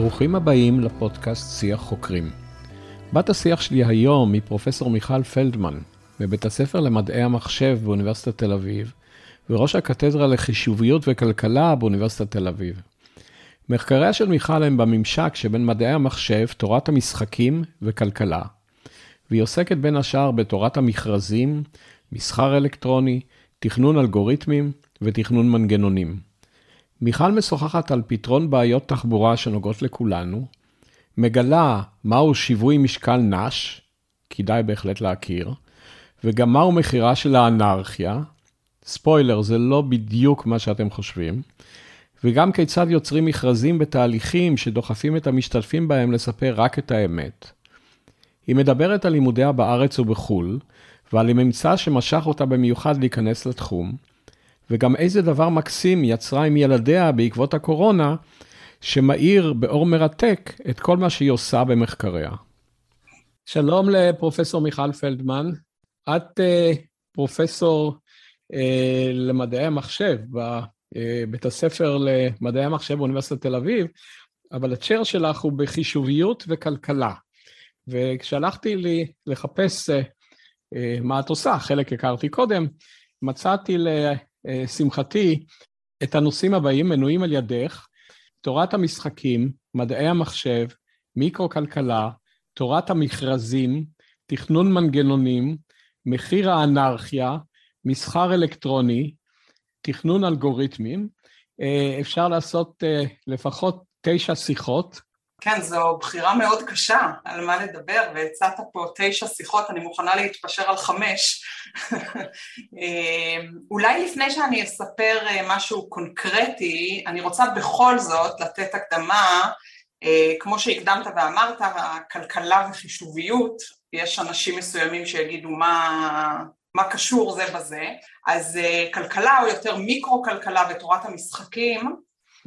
ברוכים הבאים לפודקאסט שיח חוקרים. בת השיח שלי היום היא פרופסור מיכל פלדמן, בבית הספר למדעי המחשב באוניברסיטת תל אביב, וראש הקתדרה לחישוביות וכלכלה באוניברסיטת תל אביב. מחקריה של מיכל הם בממשק שבין מדעי המחשב, תורת המשחקים וכלכלה, והיא עוסקת בין השאר בתורת המכרזים, מסחר אלקטרוני, תכנון אלגוריתמים ותכנון מנגנונים. מיכל משוחחת על פתרון בעיות תחבורה שנוגעות לכולנו, מגלה מהו שיווי משקל נש, כדאי בהחלט להכיר, וגם מהו מחירה של האנרכיה, ספוילר, זה לא בדיוק מה שאתם חושבים, וגם כיצד יוצרים מכרזים בתהליכים שדוחפים את המשתתפים בהם לספר רק את האמת. היא מדברת על לימודיה בארץ ובחו"ל, ועל הממצא שמשך אותה במיוחד להיכנס לתחום, וגם איזה דבר מקסים יצרה עם ילדיה בעקבות הקורונה, שמאיר באור מרתק את כל מה שהיא עושה במחקריה. שלום לפרופסור מיכל פלדמן. את uh, פרופסור uh, למדעי המחשב בבית uh, הספר למדעי המחשב באוניברסיטת תל אביב, אבל הצ'ר שלך הוא בחישוביות וכלכלה. וכשהלכתי לי לחפש מה את עושה, חלק הכרתי קודם, מצאתי לשמחתי את הנושאים הבאים מנויים על ידך, תורת המשחקים, מדעי המחשב, מיקרו-כלכלה, תורת המכרזים, תכנון מנגנונים, מחיר האנרכיה, מסחר אלקטרוני, תכנון אלגוריתמים. אה, אפשר לעשות אה, לפחות תשע שיחות כן, זו בחירה מאוד קשה על מה לדבר, והצעת פה תשע שיחות, אני מוכנה להתפשר על חמש. אמ, אולי לפני שאני אספר אה, משהו קונקרטי, אני רוצה בכל זאת לתת הקדמה, אה, כמו שהקדמת ואמרת, הכלכלה וחישוביות, יש אנשים מסוימים שיגידו מה, מה קשור זה בזה, אז אה, כלכלה או יותר מיקרו-כלכלה ותורת המשחקים,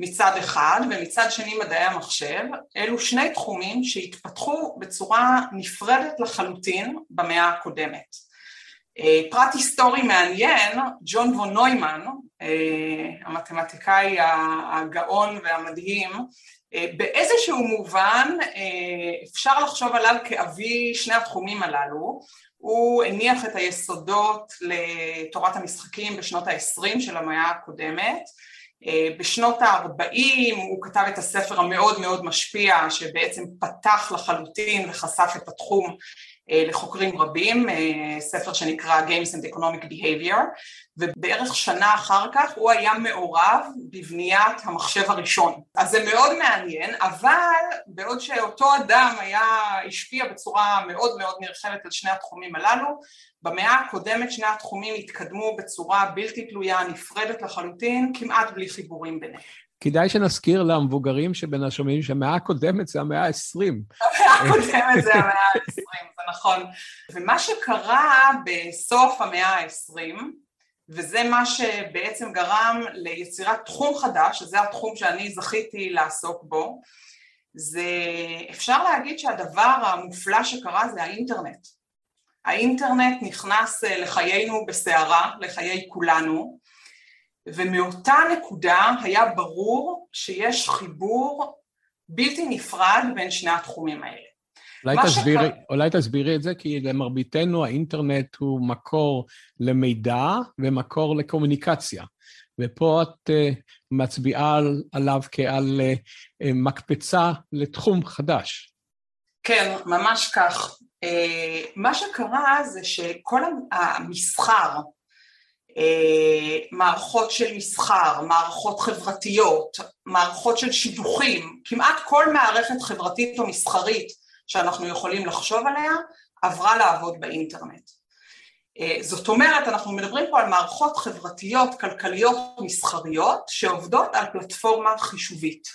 מצד אחד, ומצד שני מדעי המחשב, אלו שני תחומים שהתפתחו בצורה נפרדת לחלוטין במאה הקודמת. אה, פרט היסטורי מעניין, ג'ון וון נוימן, אה, המתמטיקאי הגאון והמדהים, אה, באיזשהו מובן אפשר לחשוב עליו כאבי שני התחומים הללו, הוא הניח את היסודות לתורת המשחקים בשנות ה-20 של המאה הקודמת, בשנות ה-40 הוא כתב את הספר המאוד מאוד משפיע שבעצם פתח לחלוטין וחשף את התחום אה, לחוקרים רבים, אה, ספר שנקרא Games and Economic Behavior, ובערך שנה אחר כך הוא היה מעורב בבניית המחשב הראשון. אז זה מאוד מעניין, אבל בעוד שאותו אדם היה, השפיע בצורה מאוד מאוד נרחבת על שני התחומים הללו, במאה הקודמת שני התחומים התקדמו בצורה בלתי תלויה, נפרדת לחלוטין, כמעט בלי חיבורים ביניהם. כדאי שנזכיר למבוגרים שבין השומעים שהמאה הקודמת זה המאה ה-20. הקודמת זה המאה ה-20, זה נכון. ומה שקרה בסוף המאה ה-20, וזה מה שבעצם גרם ליצירת תחום חדש, שזה התחום שאני זכיתי לעסוק בו, זה אפשר להגיד שהדבר המופלא שקרה זה האינטרנט. האינטרנט נכנס לחיינו בסערה, לחיי כולנו, ומאותה נקודה היה ברור שיש חיבור בלתי נפרד בין שני התחומים האלה. אולי תסבירי, שקר... אולי תסבירי את זה, כי למרביתנו האינטרנט הוא מקור למידע ומקור לקומוניקציה. ופה את uh, מצביעה עליו כעל uh, מקפצה לתחום חדש. כן, ממש כך. Uh, מה שקרה זה שכל המסחר אה, מערכות של מסחר, מערכות חברתיות, מערכות של שידוכים, כמעט כל מערכת חברתית או מסחרית שאנחנו יכולים לחשוב עליה עברה לעבוד באינטרנט. אה, זאת אומרת, אנחנו מדברים פה על מערכות חברתיות, כלכליות, מסחריות, שעובדות על פלטפורמה חישובית.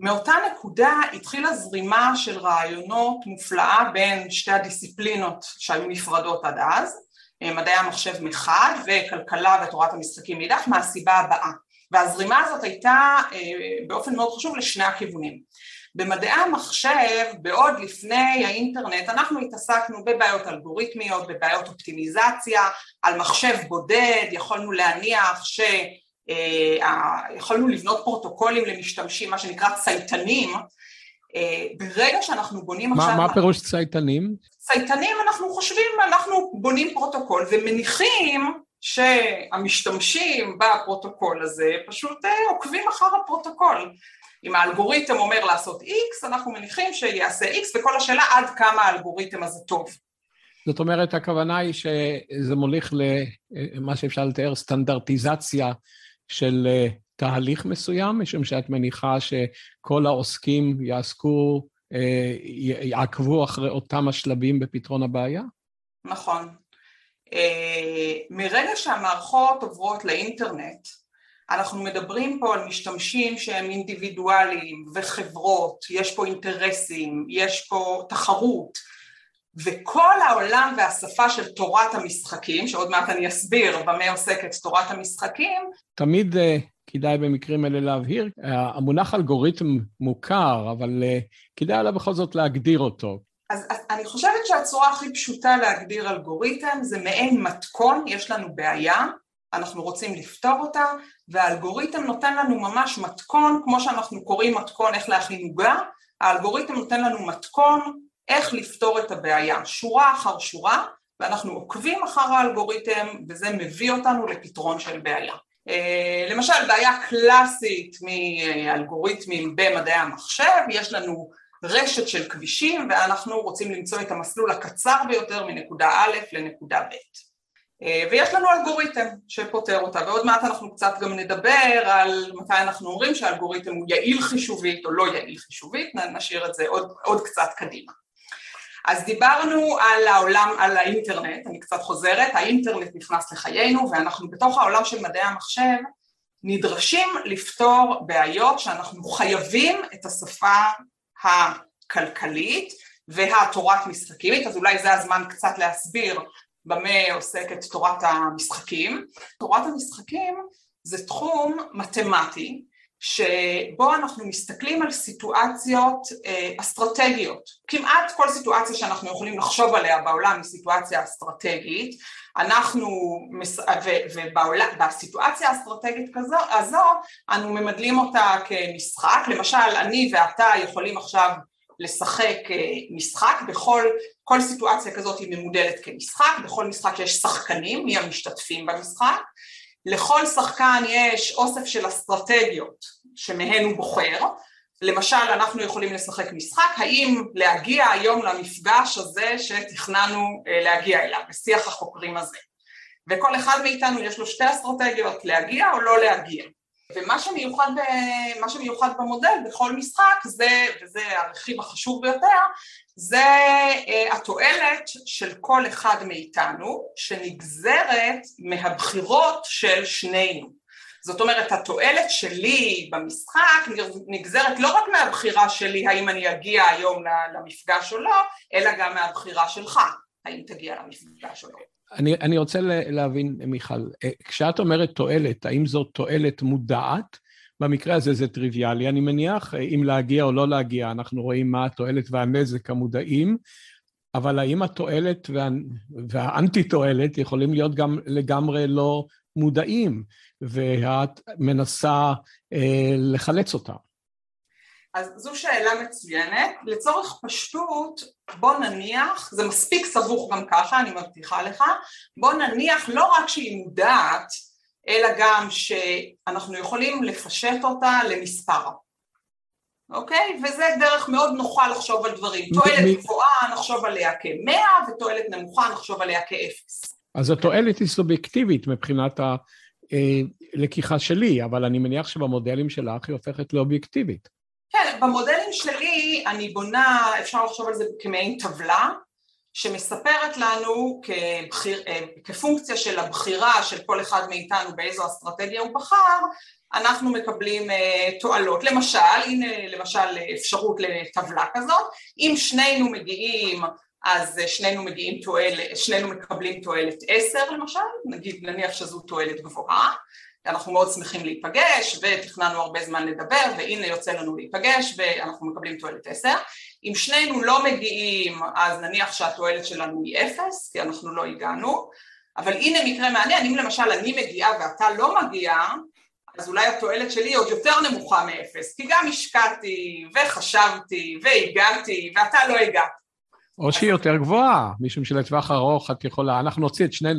מאותה נקודה התחילה זרימה של רעיונות מופלאה בין שתי הדיסציפלינות שהיו נפרדות עד אז, אה, מדעי המחשב מחד וכלכלה ותורת המשחקים מאידך מהסיבה הבאה והזרימה הזאת הייתה אה, באופן מאוד חשוב לשני הכיוונים במדעי המחשב בעוד לפני האינטרנט אנחנו התעסקנו בבעיות אלגוריתמיות, בבעיות אופטימיזציה, על מחשב בודד יכולנו להניח ש... יכולנו לבנות פרוטוקולים למשתמשים, מה שנקרא צייתנים, ברגע שאנחנו בונים מה, עכשיו... מה פירוש צייתנים? צייתנים אנחנו חושבים, אנחנו בונים פרוטוקול ומניחים שהמשתמשים בפרוטוקול הזה פשוט עוקבים אחר הפרוטוקול. אם האלגוריתם אומר לעשות X, אנחנו מניחים שיעשה X, וכל השאלה עד כמה האלגוריתם הזה טוב. זאת אומרת, הכוונה היא שזה מוליך למה שאפשר לתאר סטנדרטיזציה של אה, תהליך מסוים, משום שאת מניחה שכל העוסקים יעסקו, אה, יעקבו אחרי אותם השלבים בפתרון הבעיה? נכון. אה, מרגע שהמערכות עוברות לאינטרנט, אנחנו מדברים פה על משתמשים שהם אינדיבידואליים וחברות, יש פה אינטרסים, יש פה תחרות, וכל העולם והשפה של תורת המשחקים, שעוד מעט אני אסביר במה עוסקת תורת המשחקים. תמיד uh, כדאי במקרים אלה להבהיר, uh, המונח אלגוריתם מוכר, אבל uh, כדאי לה בכל זאת להגדיר אותו. אז, אז אני חושבת שהצורה הכי פשוטה להגדיר אלגוריתם זה מעין מתכון, יש לנו בעיה, אנחנו רוצים לפתור אותה, והאלגוריתם נותן לנו ממש מתכון, כמו שאנחנו קוראים מתכון איך להכין עוגה, האלגוריתם נותן לנו מתכון איך לפתור את הבעיה, שורה אחר שורה, ואנחנו עוקבים אחר האלגוריתם, וזה מביא אותנו לפתרון של בעיה. אה, למשל, בעיה קלאסית מאלגוריתמים במדעי המחשב, יש לנו רשת של כבישים, ואנחנו רוצים למצוא את המסלול הקצר ביותר מנקודה א' לנקודה ב'. אה, ויש לנו אלגוריתם שפותר אותה, ועוד מעט אנחנו קצת גם נדבר על מתי אנחנו אומרים שהאלגוריתם הוא יעיל חישובית או לא יעיל חישובית, נשאיר את זה עוד, עוד קצת קדימה. אז דיברנו על העולם, על האינטרנט, אני קצת חוזרת, האינטרנט נכנס לחיינו ואנחנו בתוך העולם של מדעי המחשב נדרשים לפתור בעיות שאנחנו חייבים את השפה הכלכלית והתורת משחקית, אז אולי זה הזמן קצת להסביר במה עוסקת תורת המשחקים. תורת המשחקים זה תחום מתמטי שבו אנחנו מסתכלים על סיטואציות אה, אסטרטגיות. כמעט כל סיטואציה שאנחנו יכולים לחשוב עליה בעולם היא סיטואציה אסטרטגית, אנחנו, ובסיטואציה האסטרטגית כזו, הזו, אנו ממדלים אותה כמשחק, למשל אני ואתה יכולים עכשיו לשחק אה, משחק, בכל כל סיטואציה כזאת היא ממודלת כמשחק, בכל משחק יש שחקנים, מי המשתתפים במשחק, לכל שחקן יש אוסף של אסטרטגיות שמהן הוא בוחר, למשל אנחנו יכולים לשחק משחק, האם להגיע היום למפגש הזה שתכננו אה, להגיע אליו, בשיח החוקרים הזה. וכל אחד מאיתנו יש לו שתי אסטרטגיות, להגיע או לא להגיע. ומה שמיוחד, ב, שמיוחד במודל בכל משחק זה, וזה הרכיב החשוב ביותר, זה uh, התועלת של כל אחד מאיתנו שנגזרת מהבחירות של שנינו. זאת אומרת התועלת שלי במשחק נגזרת לא רק מהבחירה שלי האם אני אגיע היום למפגש או לא, אלא גם מהבחירה שלך האם תגיע למפגש או לא. אני, אני רוצה להבין, מיכל, אה, כשאת אומרת תועלת, האם זו תועלת מודעת? במקרה הזה זה טריוויאלי. אני מניח, אה, אם להגיע או לא להגיע, אנחנו רואים מה התועלת והנזק המודעים, אבל האם התועלת וה, והאנטי-תועלת יכולים להיות גם לגמרי לא מודעים, ואת מנסה אה, לחלץ אותם? אז זו שאלה מצוינת. לצורך פשטות, בוא נניח, זה מספיק סבוך גם ככה, אני מבטיחה לך, בוא נניח לא רק שהיא מודעת, אלא גם שאנחנו יכולים לפשט אותה למספר. אוקיי? וזה דרך מאוד נוחה לחשוב על דברים. תועלת גבוהה נחשוב עליה כמאה, ותועלת נמוכה נחשוב עליה כאפס. אז התועלת היא סובייקטיבית מבחינת הלקיחה שלי, אבל אני מניח שבמודלים שלך היא הופכת לאובייקטיבית. כן, במודלים שלי אני בונה, אפשר לחשוב על זה כמעין טבלה, שמספרת לנו כבחיר, אה, כפונקציה של הבחירה של כל אחד מאיתנו באיזו אסטרטגיה הוא בחר, אנחנו מקבלים אה, תועלות. למשל, הנה למשל אפשרות לטבלה כזאת, אם שנינו מגיעים אז שנינו מגיעים תועלת, שנינו מקבלים תועלת עשר למשל, נגיד נניח שזו תועלת גבוהה, אנחנו מאוד שמחים להיפגש ותכננו הרבה זמן לדבר והנה יוצא לנו להיפגש ואנחנו מקבלים תועלת עשר. אם שנינו לא מגיעים אז נניח שהתועלת שלנו היא אפס כי אנחנו לא הגענו, אבל הנה מקרה מעניין, אם למשל אני מגיעה ואתה לא מגיע, אז אולי התועלת שלי עוד יותר נמוכה מאפס, כי גם השקעתי וחשבתי והגעתי ואתה לא הגעת. או שהיא יותר גבוהה, משום שלטווח ארוך את יכולה, אנחנו נוציא את, שני,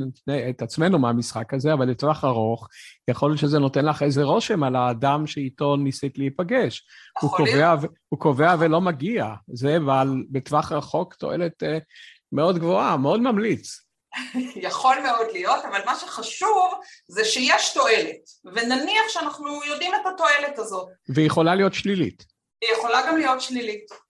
את עצמנו מהמשחק הזה, אבל לטווח ארוך, יכול להיות שזה נותן לך איזה רושם על האדם שאיתו ניסית להיפגש. הוא קובע, הוא קובע ולא מגיע, זה, אבל בטווח רחוק תועלת אה, מאוד גבוהה, מאוד ממליץ. יכול מאוד להיות, אבל מה שחשוב זה שיש תועלת, ונניח שאנחנו יודעים את התועלת הזאת. והיא יכולה להיות שלילית. היא יכולה גם להיות שלילית.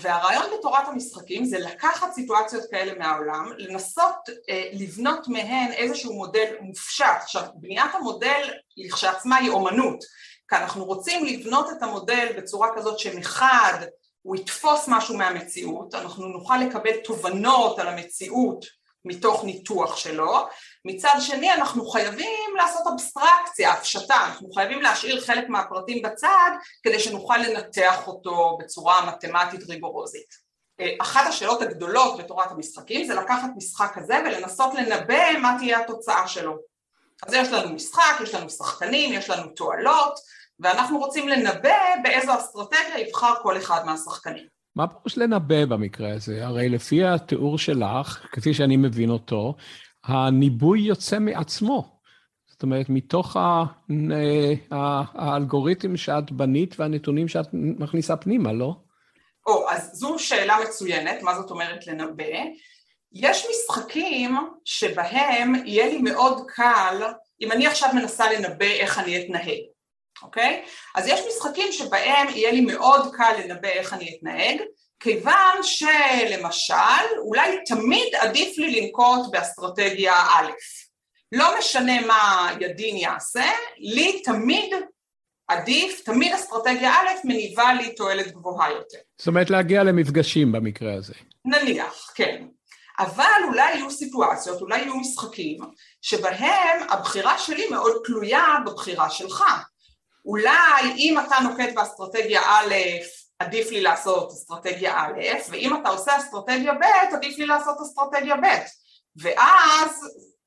והרעיון בתורת המשחקים זה לקחת סיטואציות כאלה מהעולם, לנסות אה, לבנות מהן איזשהו מודל מופשט. עכשיו, בניית המודל לכשעצמה היא אומנות, כי אנחנו רוצים לבנות את המודל בצורה כזאת שמחד הוא יתפוס משהו מהמציאות, אנחנו נוכל לקבל תובנות על המציאות מתוך ניתוח שלו, מצד שני אנחנו חייבים לעשות אבסטרקציה, הפשטה, אנחנו חייבים להשאיר חלק מהפרטים בצד כדי שנוכל לנתח אותו בצורה מתמטית ריגורוזית. אחת השאלות הגדולות בתורת המשחקים זה לקחת משחק כזה ולנסות לנבא מה תהיה התוצאה שלו. אז יש לנו משחק, יש לנו שחקנים, יש לנו תועלות, ואנחנו רוצים לנבא באיזו אסטרטגיה יבחר כל אחד מהשחקנים. מה פירוש לנבא במקרה הזה? הרי לפי התיאור שלך, כפי שאני מבין אותו, הניבוי יוצא מעצמו. זאת אומרת, מתוך האלגוריתם שאת בנית והנתונים שאת מכניסה פנימה, לא? או, אז זו שאלה מצוינת, מה זאת אומרת לנבא? יש משחקים שבהם יהיה לי מאוד קל, אם אני עכשיו מנסה לנבא איך אני אתנהג, אוקיי? אז יש משחקים שבהם יהיה לי מאוד קל לנבא איך אני אתנהג, כיוון שלמשל אולי תמיד עדיף לי לנקוט באסטרטגיה א', לא משנה מה ידין יעשה, לי תמיד עדיף, תמיד אסטרטגיה א' מניבה לי תועלת גבוהה יותר. זאת אומרת להגיע למפגשים במקרה הזה. נניח, כן. אבל אולי יהיו סיטואציות, אולי יהיו משחקים, שבהם הבחירה שלי מאוד תלויה בבחירה שלך. אולי אם אתה נוקט באסטרטגיה א', עדיף לי לעשות אסטרטגיה א', ואם אתה עושה אסטרטגיה ב', עדיף לי לעשות אסטרטגיה ב', ואז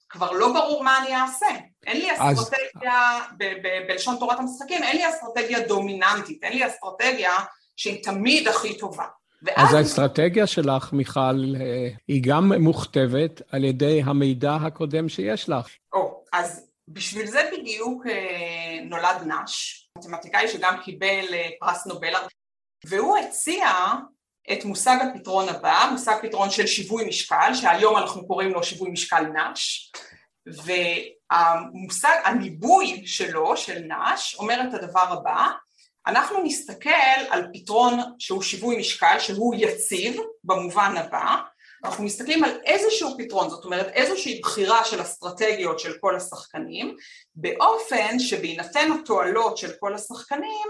כבר לא ברור מה אני אעשה. אין לי אסטרטגיה, אז... בלשון תורת המשחקים, אין לי אסטרטגיה דומיננטית, אין לי אסטרטגיה שהיא תמיד הכי טובה. ואז... אז האסטרטגיה שלך, מיכל, אה, היא גם מוכתבת על ידי המידע הקודם שיש לך. או, אז בשביל זה בדיוק אה, נולד נאש, מתמטיקאי שגם קיבל אה, פרס נובל והוא הציע את מושג הפתרון הבא, מושג פתרון של שיווי משקל, שהיום אנחנו קוראים לו שיווי משקל נש, והמושג, הניבוי שלו, של נש, אומר את הדבר הבא, אנחנו נסתכל על פתרון שהוא שיווי משקל, שהוא יציב במובן הבא, אנחנו מסתכלים על איזשהו פתרון, זאת אומרת איזושהי בחירה של אסטרטגיות של כל השחקנים, באופן שבהינתן התועלות של כל השחקנים,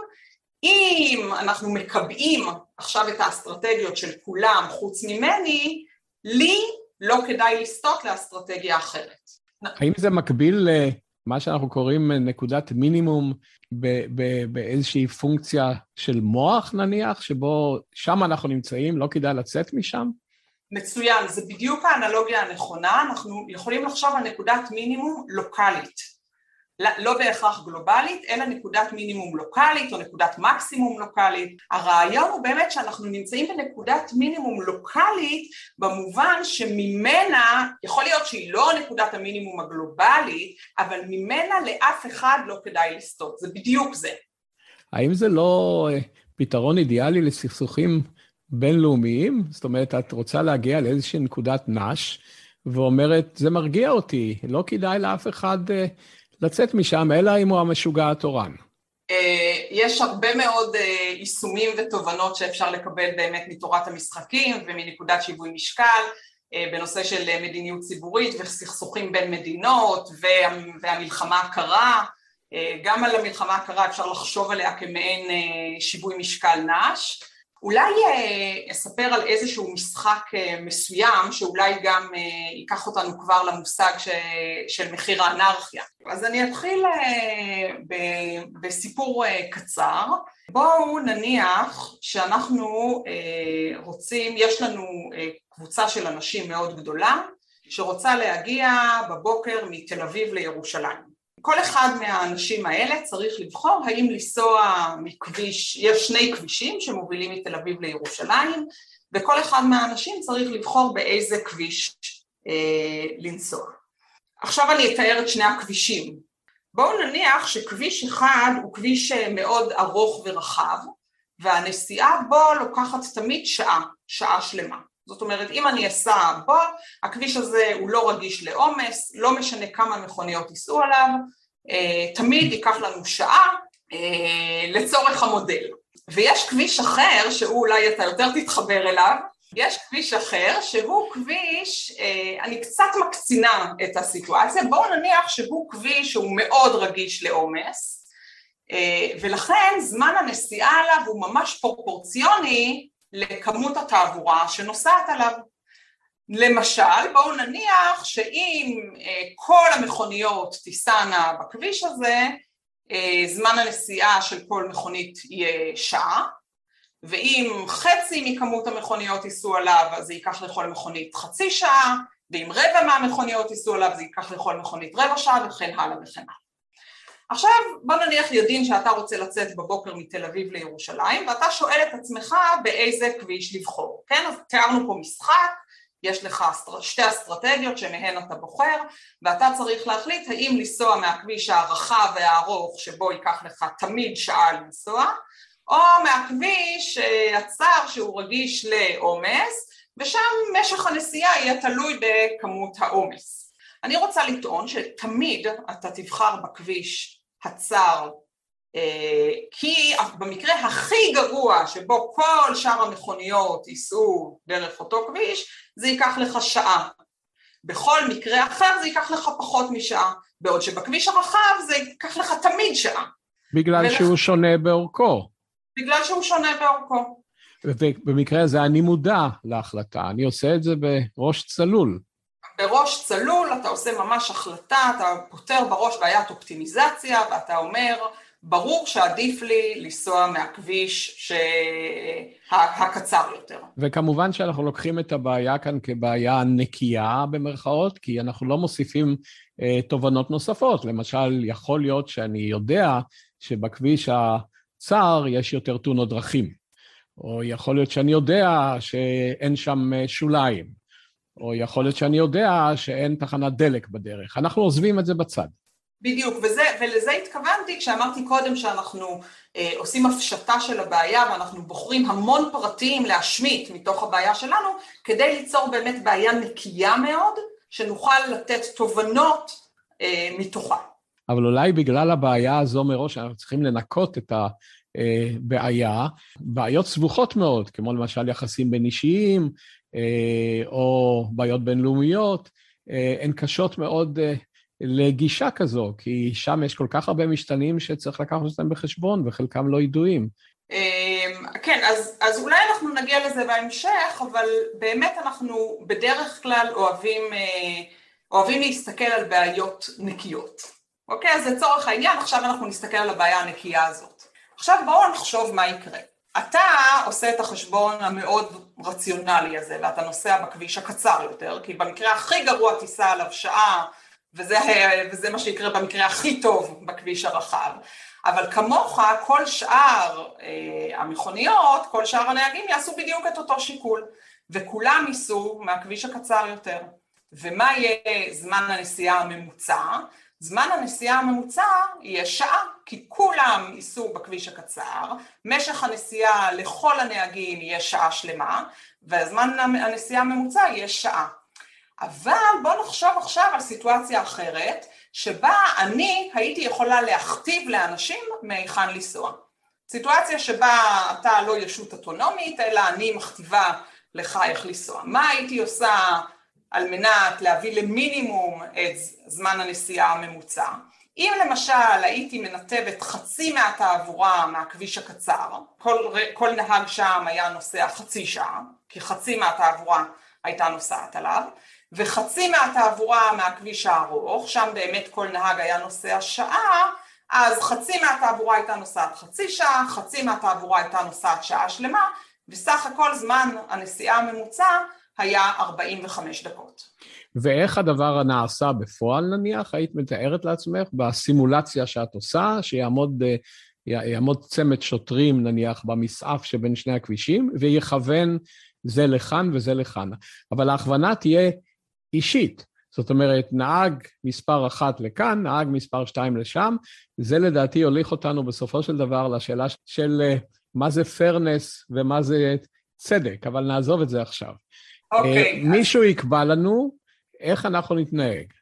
אם אנחנו מקבעים עכשיו את האסטרטגיות של כולם חוץ ממני, לי לא כדאי לסטות לאסטרטגיה אחרת. האם זה מקביל למה שאנחנו קוראים נקודת מינימום באיזושהי פונקציה של מוח נניח, שבו שם אנחנו נמצאים, לא כדאי לצאת משם? מצוין, זה בדיוק האנלוגיה הנכונה, אנחנו יכולים לחשוב על נקודת מינימום לוקאלית. לא בהכרח גלובלית, אלא נקודת מינימום לוקאלית או נקודת מקסימום לוקאלית. הרעיון הוא באמת שאנחנו נמצאים בנקודת מינימום לוקאלית במובן שממנה, יכול להיות שהיא לא נקודת המינימום הגלובלית, אבל ממנה לאף אחד לא כדאי לסטות, זה בדיוק זה. האם זה לא אה, פתרון אידיאלי לסכסוכים בינלאומיים? זאת אומרת, את רוצה להגיע לאיזושהי נקודת נש, ואומרת, זה מרגיע אותי, לא כדאי לאף אחד... לצאת משם, אלא אם הוא המשוגע התורן. אה, יש הרבה מאוד אה, יישומים ותובנות שאפשר לקבל באמת מתורת המשחקים ומנקודת שיווי משקל אה, בנושא של מדיניות ציבורית וסכסוכים בין מדינות והמלחמה הקרה. גם על המלחמה הקרה אפשר לחשוב עליה כמעין שיווי משקל נש. אולי אה, אספר על איזשהו משחק אה, מסוים שאולי גם אה, ייקח אותנו כבר למושג של מחיר האנרכיה. אז אני אתחיל בסיפור קצר. בואו נניח שאנחנו רוצים, יש לנו קבוצה של אנשים מאוד גדולה שרוצה להגיע בבוקר מתל אביב לירושלים. כל אחד מהאנשים האלה צריך לבחור האם לנסוע מכביש, יש שני כבישים שמובילים מתל אביב לירושלים, וכל אחד מהאנשים צריך לבחור באיזה כביש אה, לנסוע. עכשיו אני אתאר את שני הכבישים. בואו נניח שכביש אחד הוא כביש אה, מאוד ארוך ורחב, והנסיעה בו לוקחת תמיד שעה, שעה שלמה. זאת אומרת, אם אני אסע בו, הכביש הזה הוא לא רגיש לעומס, לא משנה כמה מכוניות ייסעו עליו, אה, תמיד ייקח לנו שעה אה, לצורך המודל. ויש כביש אחר, שהוא אולי אתה יותר תתחבר אליו, יש כביש אחר שהוא כביש, אה, אני קצת מקצינה את הסיטואציה, בואו נניח שהוא כביש שהוא מאוד רגיש לעומס, ולכן זמן הנסיעה עליו הוא ממש פרופורציוני לכמות התעבורה שנוסעת עליו. למשל, בואו נניח שאם אה, כל המכוניות תיסענה בכביש הזה, אה, זמן הנסיעה של כל מכונית יהיה שעה, ואם חצי מכמות המכוניות ייסעו עליו אז זה ייקח לכל מכונית חצי שעה, ואם רבע מהמכוניות ייסעו עליו זה ייקח לכל מכונית רבע שעה וכן הלאה וכן הלאה. עכשיו בוא נניח יודעים שאתה רוצה לצאת בבוקר מתל אביב לירושלים ואתה שואל את עצמך באיזה כביש לבחור, כן? אז תיארנו פה משחק, יש לך שתי אסטרטגיות שמהן אתה בוחר ואתה צריך להחליט האם לנסוע מהכביש הרחב והארוך שבו ייקח לך תמיד שעה לנסוע או מהכביש אה, הצר שהוא רגיש לעומס ושם משך הנסיעה יהיה תלוי בכמות העומס. אני רוצה לטעון שתמיד אתה תבחר בכביש הצר, אה, כי במקרה הכי גרוע שבו כל שאר המכוניות ייסעו דרך אותו כביש, זה ייקח לך שעה. בכל מקרה אחר זה ייקח לך פחות משעה, בעוד שבכביש הרחב זה ייקח לך תמיד שעה. בגלל ולכ... שהוא שונה באורכו. בגלל שהוא שונה באורכו. ובמקרה הזה אני מודע להחלטה, אני עושה את זה בראש צלול. בראש צלול אתה עושה ממש החלטה, אתה פותר בראש בעיית אופטימיזציה ואתה אומר ברור שעדיף לי לנסוע מהכביש ש... הקצר יותר. וכמובן שאנחנו לוקחים את הבעיה כאן כבעיה נקייה במרכאות, כי אנחנו לא מוסיפים אה, תובנות נוספות. למשל, יכול להיות שאני יודע שבכביש הצר יש יותר תאונות דרכים, או יכול להיות שאני יודע שאין שם אה, שוליים. או יכול להיות שאני יודע שאין תחנת דלק בדרך. אנחנו עוזבים את זה בצד. בדיוק, וזה, ולזה התכוונתי כשאמרתי קודם שאנחנו אה, עושים הפשטה של הבעיה ואנחנו בוחרים המון פרטים להשמיט מתוך הבעיה שלנו כדי ליצור באמת בעיה נקייה מאוד, שנוכל לתת תובנות אה, מתוכה. אבל אולי בגלל הבעיה הזו מראש אנחנו צריכים לנקות את הבעיה, בעיות סבוכות מאוד, כמו למשל יחסים בין אישיים, אה, או בעיות בינלאומיות, אה, הן קשות מאוד אה, לגישה כזו, כי שם יש כל כך הרבה משתנים שצריך לקחת אותם בחשבון, וחלקם לא ידועים. כן, אז, אז אולי אנחנו נגיע לזה בהמשך, אבל באמת אנחנו בדרך כלל אוהבים, אוהבים להסתכל על בעיות נקיות. אוקיי? אז לצורך העניין, עכשיו אנחנו נסתכל על הבעיה הנקייה הזאת. עכשיו בואו נחשוב מה יקרה. אתה עושה את החשבון המאוד רציונלי הזה, ואתה נוסע בכביש הקצר יותר, כי במקרה הכי גרוע תיסע עליו שעה, וזה, וזה מה שיקרה במקרה הכי טוב בכביש הרחב. אבל כמוך, כל שאר אה, המכוניות, כל שאר הנהגים יעשו בדיוק את אותו שיקול, וכולם ייסעו מהכביש הקצר יותר. ומה יהיה זמן הנסיעה הממוצע? זמן הנסיעה הממוצע יהיה שעה, כי כולם ייסעו בכביש הקצר, משך הנסיעה לכל הנהגים יהיה שעה שלמה, והזמן הנסיעה הממוצע יהיה שעה. אבל בואו נחשוב עכשיו על סיטואציה אחרת, שבה אני הייתי יכולה להכתיב לאנשים מהיכן לנסוע. סיטואציה שבה אתה לא ישות אוטונומית, אלא אני מכתיבה לך איך לנסוע. מה הייתי עושה על מנת להביא למינימום את זמן הנסיעה הממוצע. אם למשל הייתי מנתבת חצי מהתעבורה מהכביש הקצר, כל, כל נהג שם היה נוסע חצי שעה, כי חצי מהתעבורה הייתה נוסעת עליו, וחצי מהתעבורה מהכביש הארוך, שם באמת כל נהג היה נוסע שעה, אז חצי מהתעבורה הייתה נוסעת חצי שעה, חצי מהתעבורה הייתה נוסעת שעה שלמה, וסך הכל זמן הנסיעה הממוצע היה 45 דקות. ואיך הדבר הנעשה בפועל נניח? היית מתארת לעצמך בסימולציה שאת עושה, שיעמוד יעמוד צמד שוטרים נניח במסעף שבין שני הכבישים ויכוון זה לכאן וזה לכאן. אבל ההכוונה תהיה אישית. זאת אומרת, נהג מספר אחת לכאן, נהג מספר שתיים לשם, זה לדעתי יוליך אותנו בסופו של דבר לשאלה של אה, מה זה פרנס ומה זה צדק, אבל נעזוב את זה עכשיו. אוקיי. Okay, מישהו. יקבע לנו איך אנחנו נתנהג.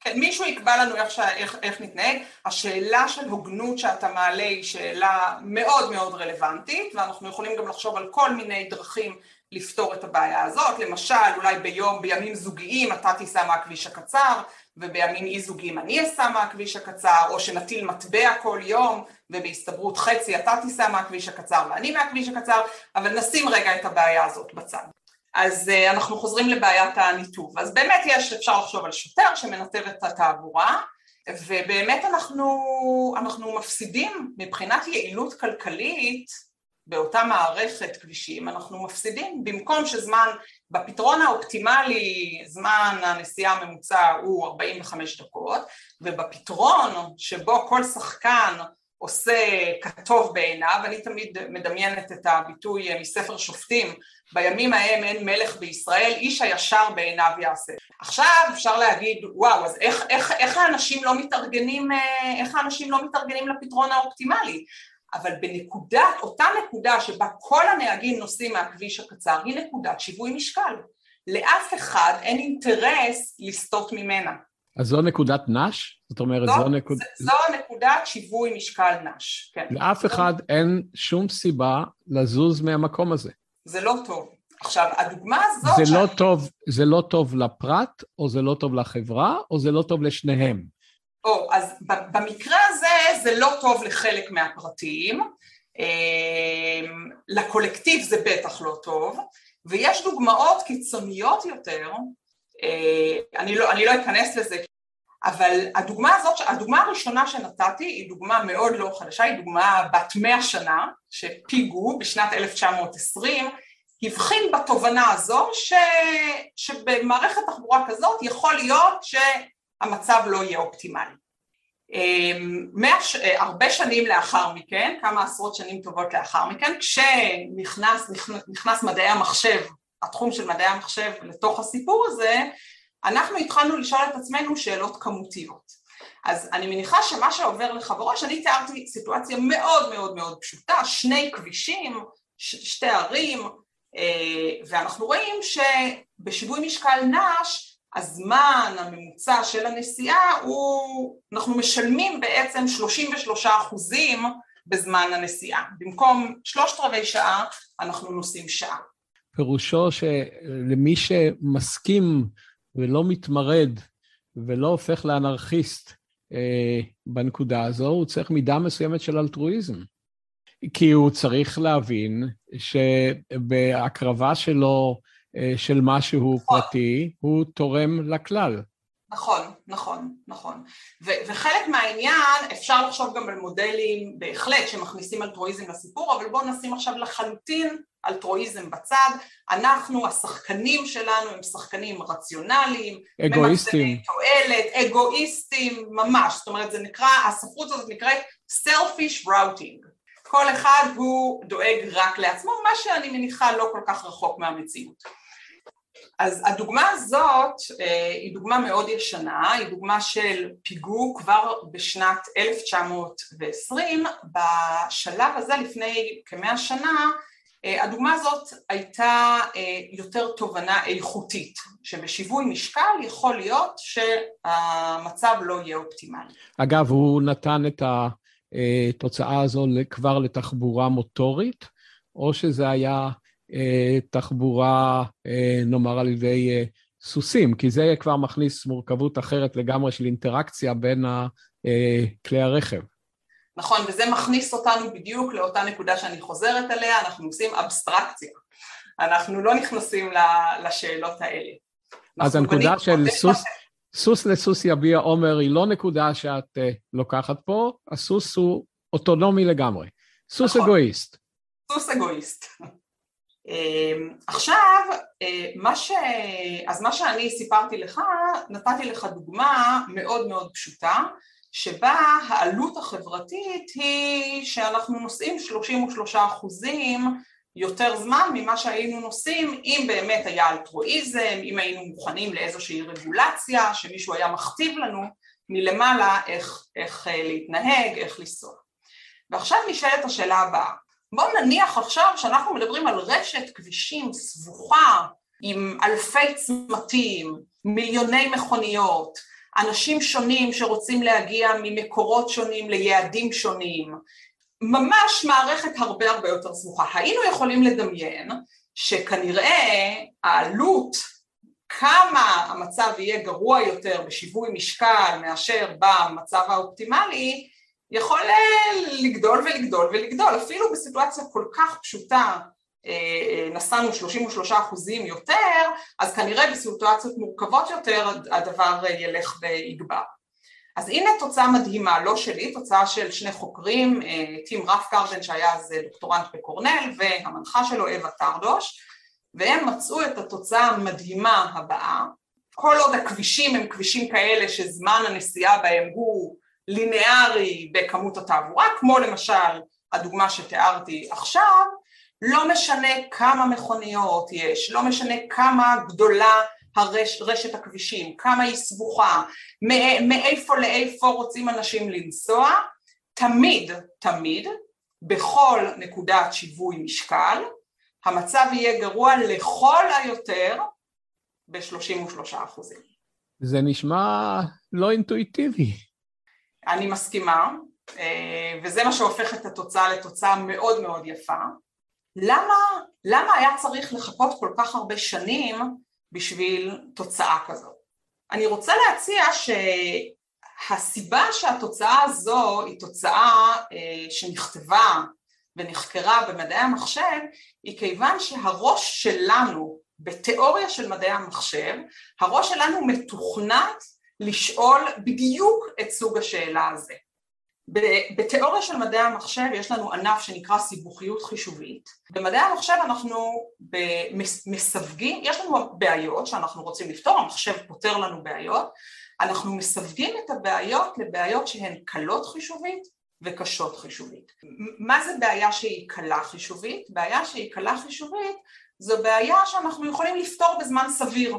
כן, מישהו יקבע לנו איך, איך, איך נתנהג. השאלה של הוגנות שאתה מעלה היא שאלה מאוד מאוד רלוונטית, ואנחנו יכולים גם לחשוב על כל מיני דרכים לפתור את הבעיה הזאת, למשל אולי ביום, בימים זוגיים אתה תיסע מהכביש הקצר ובימים אי זוגיים אני אסע מהכביש הקצר או שנטיל מטבע כל יום ובהסתברות חצי אתה תיסע מהכביש הקצר ואני מהכביש הקצר אבל נשים רגע את הבעיה הזאת בצד. אז uh, אנחנו חוזרים לבעיית הניתוב. אז באמת יש, אפשר לחשוב על שוטר שמנתב את התעבורה ובאמת אנחנו, אנחנו מפסידים מבחינת יעילות כלכלית באותה מערכת כבישים אנחנו מפסידים, במקום שזמן, בפתרון האופטימלי זמן הנסיעה הממוצע הוא 45 דקות ובפתרון שבו כל שחקן עושה כטוב בעיניו, אני תמיד מדמיינת את הביטוי מספר שופטים, בימים ההם אין מלך בישראל, איש הישר בעיניו יעשה. עכשיו אפשר להגיד, וואו, אז איך, איך, איך האנשים לא מתארגנים, איך האנשים לא מתארגנים לפתרון האופטימלי? אבל בנקודת, אותה נקודה שבה כל הנהגים נוסעים מהכביש הקצר היא נקודת שיווי משקל. לאף אחד אין אינטרס לסטות ממנה. אז זו נקודת נש? זאת אומרת, זו, זו נקודת... זו נקודת שיווי משקל נש, כן. לאף אחד אין שום סיבה לזוז מהמקום הזה. זה לא טוב. עכשיו, הדוגמה הזאת... זה לא שאני... לא טוב, זה לא טוב לפרט, או זה לא טוב לחברה, או זה לא טוב לשניהם. או, אז במקרה הזה זה לא טוב לחלק מהפרטים, אמ, לקולקטיב זה בטח לא טוב, ויש דוגמאות קיצוניות יותר, אני לא, אני לא אכנס לזה, אבל הדוגמה הזאת, הדוגמה הראשונה שנתתי היא דוגמה מאוד לא חדשה, היא דוגמה בת מאה שנה, שפיגו בשנת 1920, הבחין בתובנה הזו ש, שבמערכת תחבורה כזאת יכול להיות ש... המצב לא יהיה אופטימלי. אמ, הרבה שנים לאחר מכן, כמה עשרות שנים טובות לאחר מכן, כשנכנס נכנס מדעי המחשב, התחום של מדעי המחשב לתוך הסיפור הזה, אנחנו התחלנו לשאול את עצמנו שאלות כמותיות. אז אני מניחה שמה שעובר לך בראש, אני תיארתי סיטואציה מאוד מאוד מאוד פשוטה, שני כבישים, שתי ערים, אה, ואנחנו רואים שבשיווי משקל נש הזמן הממוצע של הנסיעה הוא, אנחנו משלמים בעצם 33 אחוזים בזמן הנסיעה. במקום שלושת רבעי שעה, אנחנו נוסעים שעה. פירושו שלמי שמסכים ולא מתמרד ולא הופך לאנרכיסט אה, בנקודה הזו, הוא צריך מידה מסוימת של אלטרואיזם. כי הוא צריך להבין שבהקרבה שלו אה, של משהו נכון. פרטי, הוא תורם לכלל. נכון, נכון, נכון. ו- וחלק מהעניין, אפשר לחשוב גם על מודלים בהחלט שמכניסים אלטרואיזם לסיפור, אבל בואו נשים עכשיו לחלוטין אלטרואיזם בצד. אנחנו, השחקנים שלנו הם שחקנים רציונליים, אגואיסטים, תועלת, אגואיסטים, ממש. זאת אומרת, זה נקרא, הספרות הזאת נקראת selfish routing. כל אחד הוא דואג רק לעצמו, מה שאני מניחה לא כל כך רחוק מהמציאות. אז הדוגמה הזאת אה, היא דוגמה מאוד ישנה, היא דוגמה של פיגור כבר בשנת 1920, בשלב הזה לפני כמאה שנה אה, הדוגמה הזאת הייתה אה, יותר תובנה איכותית, שבשיווי משקל יכול להיות שהמצב לא יהיה אופטימלי. אגב, הוא נתן את התוצאה הזו כבר לתחבורה מוטורית, או שזה היה תחבורה, אה, נאמר, על ידי אה, סוסים, כי זה כבר מכניס מורכבות אחרת לגמרי של אינטראקציה בין כלי הרכב. נכון, וזה מכניס אותנו בדיוק לאותה נקודה שאני חוזרת אליה, אנחנו עושים אבסטרקציה. אנחנו לא נכנסים לשאלות האלה. אז הנקודה של סוס, סוס לסוס יביע עומר היא לא נקודה שאת uh, לוקחת פה, הסוס הוא אוטונומי לגמרי. סוס נכון. אגואיסט. סוס אגואיסט. עכשיו, מה ש... אז מה שאני סיפרתי לך, נתתי לך דוגמה מאוד מאוד פשוטה, שבה העלות החברתית היא שאנחנו נוסעים 33 אחוזים יותר זמן ממה שהיינו נוסעים אם באמת היה אלטרואיזם, אם היינו מוכנים לאיזושהי רגולציה, שמישהו היה מכתיב לנו מלמעלה איך, איך אה, להתנהג, איך לנסוע. ועכשיו נשאלת השאלה הבאה, בואו נניח עכשיו שאנחנו מדברים על רשת כבישים סבוכה עם אלפי צמתים, מיליוני מכוניות, אנשים שונים שרוצים להגיע ממקורות שונים ליעדים שונים, ממש מערכת הרבה הרבה יותר סבוכה. היינו יכולים לדמיין שכנראה העלות, כמה המצב יהיה גרוע יותר בשיווי משקל מאשר במצב האופטימלי, יכול לגדול ולגדול ולגדול, אפילו בסיטואציה כל כך פשוטה אה, אה, נסענו 33 אחוזים יותר, אז כנראה בסיטואציות מורכבות יותר הדבר ילך ויגבר. אז הנה תוצאה מדהימה, לא שלי, תוצאה של שני חוקרים, אה, טים רפקרדן שהיה אז דוקטורנט בקורנל והמנחה שלו אווה טרדוש, והם מצאו את התוצאה המדהימה הבאה, כל עוד הכבישים הם כבישים כאלה שזמן הנסיעה בהם הוא לינארי בכמות התעבורה, כמו למשל הדוגמה שתיארתי עכשיו, לא משנה כמה מכוניות יש, לא משנה כמה גדולה הרש, רשת הכבישים, כמה היא סבוכה, מאיפה לאיפה רוצים אנשים לנסוע, תמיד, תמיד, בכל נקודת שיווי משקל, המצב יהיה גרוע לכל היותר ב-33 אחוזים. זה נשמע לא אינטואיטיבי. אני מסכימה, אה, וזה מה שהופך את התוצאה לתוצאה מאוד מאוד יפה. למה, למה היה צריך לחכות כל כך הרבה שנים בשביל תוצאה כזאת? אני רוצה להציע שהסיבה שהתוצאה הזו היא תוצאה אה, שנכתבה ונחקרה במדעי המחשב היא כיוון שהראש שלנו בתיאוריה של מדעי המחשב, הראש שלנו מתוכנת לשאול בדיוק את סוג השאלה הזה. בתיאוריה של מדעי המחשב יש לנו ענף שנקרא סיבוכיות חישובית. במדעי המחשב אנחנו מסווגים, יש לנו בעיות שאנחנו רוצים לפתור, המחשב פותר לנו בעיות, אנחנו מסווגים את הבעיות לבעיות שהן קלות חישובית וקשות חישובית. מה זה בעיה שהיא קלה חישובית? בעיה שהיא קלה חישובית זו בעיה שאנחנו יכולים לפתור בזמן סביר.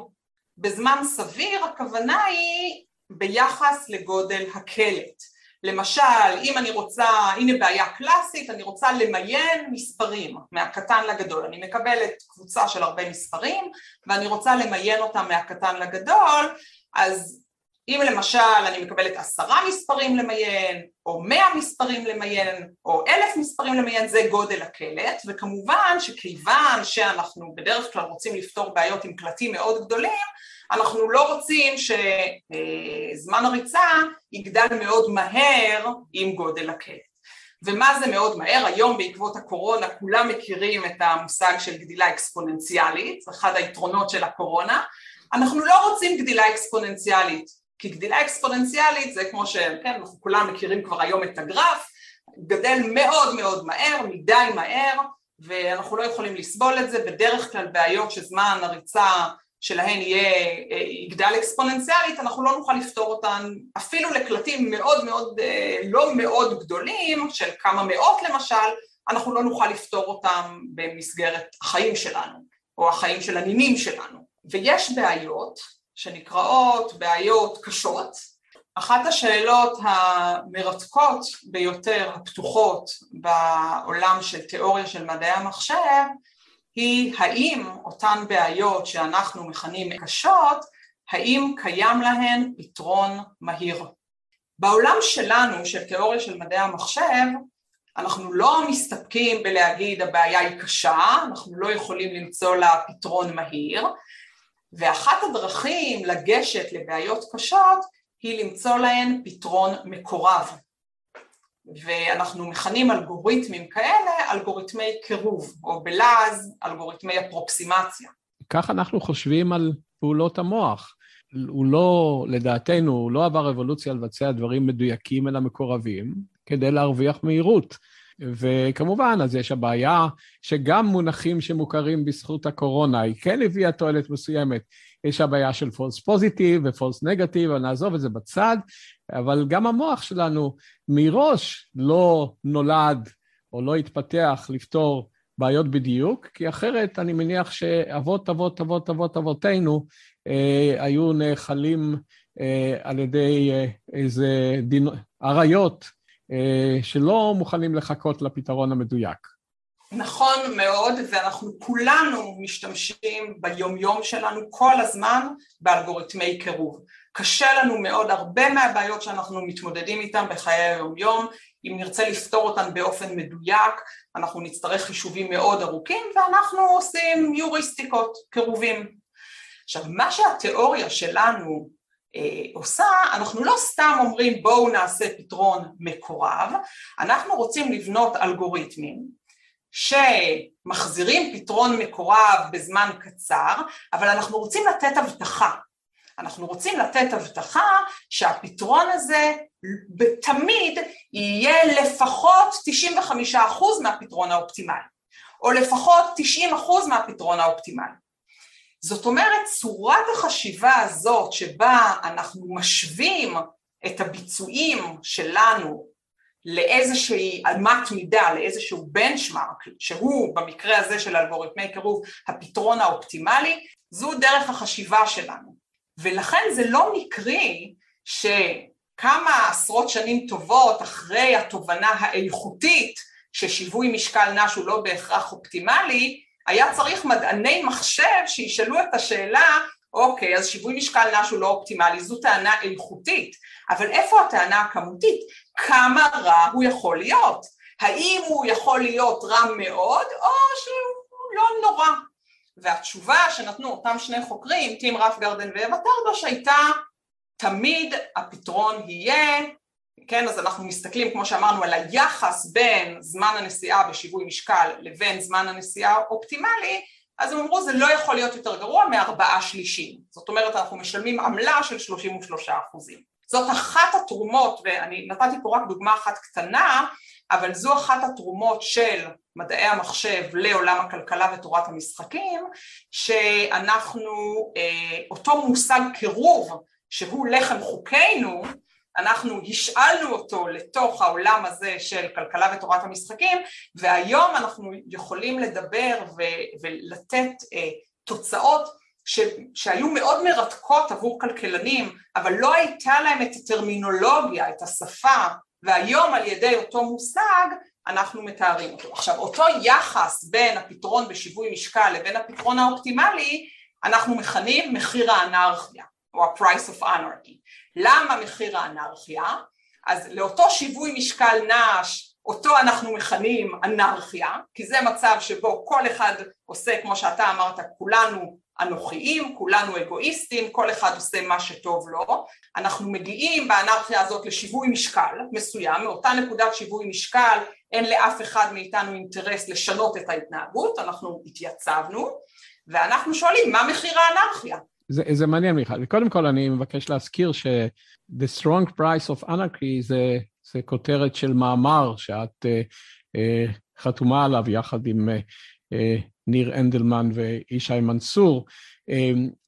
בזמן סביר הכוונה היא ביחס לגודל הקלט. למשל, אם אני רוצה, הנה בעיה קלאסית, אני רוצה למיין מספרים מהקטן לגדול, אני מקבלת קבוצה של הרבה מספרים ואני רוצה למיין אותם מהקטן לגדול, אז אם למשל אני מקבלת עשרה מספרים למיין, או מאה מספרים למיין, או אלף מספרים למיין, זה גודל הקלט, וכמובן שכיוון שאנחנו בדרך כלל רוצים לפתור בעיות עם קלטים מאוד גדולים, אנחנו לא רוצים שזמן הריצה יגדל מאוד מהר עם גודל הקלט. ומה זה מאוד מהר? היום בעקבות הקורונה כולם מכירים את המושג של גדילה אקספוננציאלית, אחד היתרונות של הקורונה. אנחנו לא רוצים גדילה אקספוננציאלית, כי גדילה אקספוננציאלית זה כמו שכן, אנחנו כולם מכירים כבר היום את הגרף, גדל מאוד מאוד מהר, מדי מהר, ואנחנו לא יכולים לסבול את זה, בדרך כלל בעיות שזמן הריצה שלהן יהיה, אה, יגדל אקספוננציאלית, אנחנו לא נוכל לפתור אותן אפילו לקלטים מאוד מאוד, אה, לא מאוד גדולים, של כמה מאות למשל, אנחנו לא נוכל לפתור אותם במסגרת החיים שלנו, או החיים של הנינים שלנו. ויש בעיות שנקראות בעיות קשות. אחת השאלות המרתקות ביותר, הפתוחות, בעולם של תיאוריה של מדעי המחשב, היא האם אותן בעיות שאנחנו מכנים קשות, האם קיים להן פתרון מהיר. בעולם שלנו, של תיאוריה של מדעי המחשב, אנחנו לא מסתפקים בלהגיד הבעיה היא קשה, אנחנו לא יכולים למצוא לה פתרון מהיר, ואחת הדרכים לגשת לבעיות קשות היא למצוא להן פתרון מקורב. ואנחנו מכנים אלגוריתמים כאלה אלגוריתמי קירוב, או בלעז אלגוריתמי אפרוקסימציה. כך אנחנו חושבים על פעולות המוח. הוא לא, לדעתנו, הוא לא עבר אבולוציה לבצע דברים מדויקים אלא מקורבים, כדי להרוויח מהירות. וכמובן, אז יש הבעיה שגם מונחים שמוכרים בזכות הקורונה, היא כן הביאה תועלת מסוימת. יש הבעיה של false positive ו-false negative, נעזוב את זה בצד, אבל גם המוח שלנו מראש לא נולד או לא התפתח לפתור בעיות בדיוק, כי אחרת אני מניח שאבות אבות אבות אבות אבותינו אה, היו נאכלים אה, על ידי אה, איזה דין... אריות שלא מוכנים לחכות לפתרון המדויק. נכון מאוד, ואנחנו כולנו משתמשים ביומיום שלנו כל הזמן באלגוריתמי קירוב. קשה לנו מאוד, הרבה מהבעיות שאנחנו מתמודדים איתן בחיי היומיום, אם נרצה לפתור אותן באופן מדויק, אנחנו נצטרך חישובים מאוד ארוכים, ואנחנו עושים יוריסטיקות, קירובים. עכשיו, מה שהתיאוריה שלנו אה, עושה, אנחנו לא סתם אומרים בואו נעשה פתרון מקורב, אנחנו רוצים לבנות אלגוריתמים שמחזירים פתרון מקורב בזמן קצר, אבל אנחנו רוצים לתת הבטחה. אנחנו רוצים לתת הבטחה שהפתרון הזה תמיד יהיה לפחות 95% מהפתרון האופטימלי, או לפחות 90% מהפתרון האופטימלי. זאת אומרת, צורת החשיבה הזאת שבה אנחנו משווים את הביצועים שלנו לאיזושהי אמת מידה, לאיזשהו בנצ'מארק, שהוא במקרה הזה של אלגוריתמי קירוב הפתרון האופטימלי, זו דרך החשיבה שלנו. ולכן זה לא מקרי שכמה עשרות שנים טובות אחרי התובנה האיכותית ששיווי משקל נש הוא לא בהכרח אופטימלי, היה צריך מדעני מחשב שישאלו את השאלה, אוקיי, אז שיווי משקל נש הוא לא אופטימלי, זו טענה איכותית, אבל איפה הטענה הכמותית? כמה רע הוא יכול להיות? האם הוא יכול להיות רע מאוד, או שהוא לא נורא? והתשובה שנתנו אותם שני חוקרים, טים רפגרדן ואווה טרדוש, הייתה תמיד הפתרון יהיה כן, אז אנחנו מסתכלים, כמו שאמרנו, על היחס בין זמן הנסיעה בשיווי משקל לבין זמן הנסיעה האופטימלי, אז הם אמרו זה לא יכול להיות יותר גרוע מארבעה שלישים. זאת אומרת, אנחנו משלמים עמלה של 33 אחוזים. זאת אחת התרומות, ואני נתתי פה רק דוגמה אחת קטנה, אבל זו אחת התרומות של מדעי המחשב לעולם הכלכלה ותורת המשחקים, שאנחנו, אה, אותו מושג קירוב שהוא לחם חוקינו, אנחנו השאלנו אותו לתוך העולם הזה של כלכלה ותורת המשחקים והיום אנחנו יכולים לדבר ו- ולתת אה, תוצאות ש- שהיו מאוד מרתקות עבור כלכלנים אבל לא הייתה להם את הטרמינולוגיה, את השפה והיום על ידי אותו מושג אנחנו מתארים אותו. עכשיו אותו יחס בין הפתרון בשיווי משקל לבין הפתרון האופטימלי אנחנו מכנים מחיר האנרכיה או ה-price of anarchy. למה מחיר האנרכיה? אז לאותו שיווי משקל נש, אותו אנחנו מכנים אנרכיה, כי זה מצב שבו כל אחד עושה, כמו שאתה אמרת, כולנו אנוכיים, כולנו אגואיסטים, כל אחד עושה מה שטוב לו. אנחנו מגיעים באנרכיה הזאת לשיווי משקל מסוים, מאותה נקודת שיווי משקל אין לאף אחד מאיתנו אינטרס לשנות את ההתנהגות, אנחנו התייצבנו, ואנחנו שואלים מה מחיר האנרכיה? זה, זה מעניין מיכל. קודם כל אני מבקש להזכיר ש-The Strong Price of Anarchy זה, זה כותרת של מאמר שאת uh, uh, חתומה עליו יחד עם uh, uh, ניר אנדלמן וישי מנסור, uh,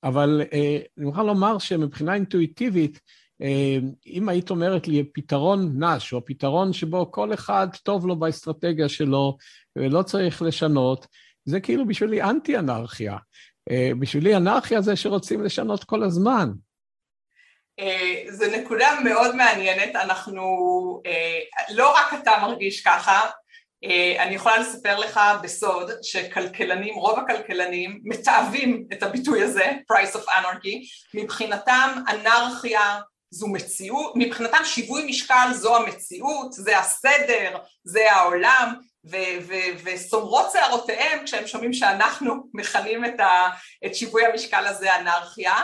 אבל uh, אני מוכן לומר שמבחינה אינטואיטיבית, uh, אם היית אומרת לי פתרון נש, או פתרון שבו כל אחד טוב לו באסטרטגיה שלו ולא צריך לשנות, זה כאילו בשבילי אנטי-אנרכיה. אה, בשבילי אנרכיה זה שרוצים לשנות כל הזמן. אה, זו נקודה מאוד מעניינת, אנחנו, אה, לא רק אתה מרגיש ככה, אני יכולה לספר לך בסוד שכלכלנים, רוב הכלכלנים מתעבים את הביטוי הזה, price of anarchy, מבחינתם אנרכיה זו מציאות, מבחינתם שיווי משקל זו המציאות, זה הסדר, זה העולם, וסומרות שערותיהם כשהם שומעים שאנחנו מכנים את, ה, את שיווי המשקל הזה אנרכיה.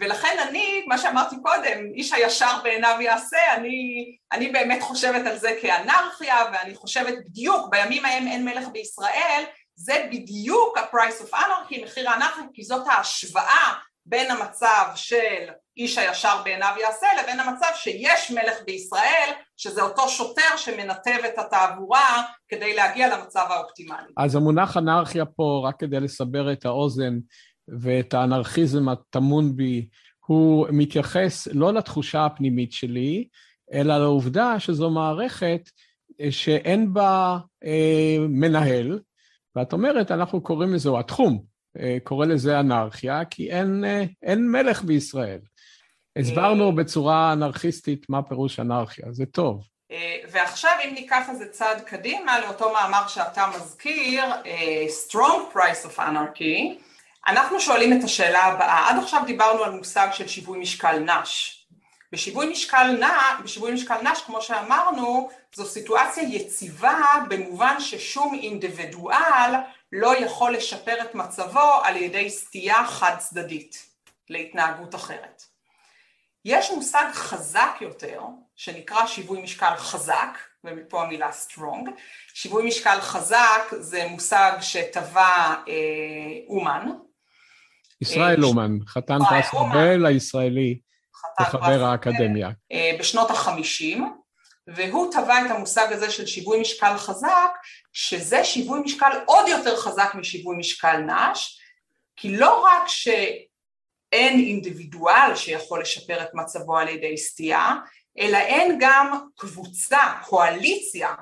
ולכן אני, מה שאמרתי קודם, איש הישר בעיניו יעשה, אני, אני באמת חושבת על זה כאנרכיה ואני חושבת בדיוק בימים ההם אין מלך בישראל זה בדיוק ה-price of anarchy, מחיר האנרכיה, כי זאת ההשוואה בין המצב של איש הישר בעיניו יעשה, לבין המצב שיש מלך בישראל, שזה אותו שוטר שמנתב את התעבורה כדי להגיע למצב האופטימלי. אז המונח אנרכיה פה, רק כדי לסבר את האוזן ואת האנרכיזם הטמון בי, הוא מתייחס לא לתחושה הפנימית שלי, אלא לעובדה שזו מערכת שאין בה אה, מנהל, ואת אומרת, אנחנו קוראים לזה, או התחום אה, קורא לזה אנרכיה, כי אין, אה, אין מלך בישראל. הסברנו בצורה אנרכיסטית מה פירוש אנרכיה, זה טוב. ועכשיו אם ניקח איזה צעד קדימה לאותו מאמר שאתה מזכיר, Strong Price of Anarchy, אנחנו שואלים את השאלה הבאה, עד עכשיו דיברנו על מושג של שיווי משקל נש. בשיווי משקל, נע, בשיווי משקל נש, כמו שאמרנו, זו סיטואציה יציבה במובן ששום אינדיבידואל לא יכול לשפר את מצבו על ידי סטייה חד צדדית להתנהגות אחרת. יש מושג חזק יותר שנקרא שיווי משקל חזק, ומפה המילה strong. שיווי משקל חזק זה מושג שטבע אה, אומן. ישראל אה, אומן, חתן פרס נובל הישראלי. וחבר האקדמיה. אה, בשנות החמישים, והוא טבע את המושג הזה של שיווי משקל חזק, שזה שיווי משקל עוד יותר חזק משיווי משקל נש, כי לא רק שאין אינדיבידואל שיכול לשפר את מצבו על ידי סטייה, אלא אין גם קבוצה, קואליציה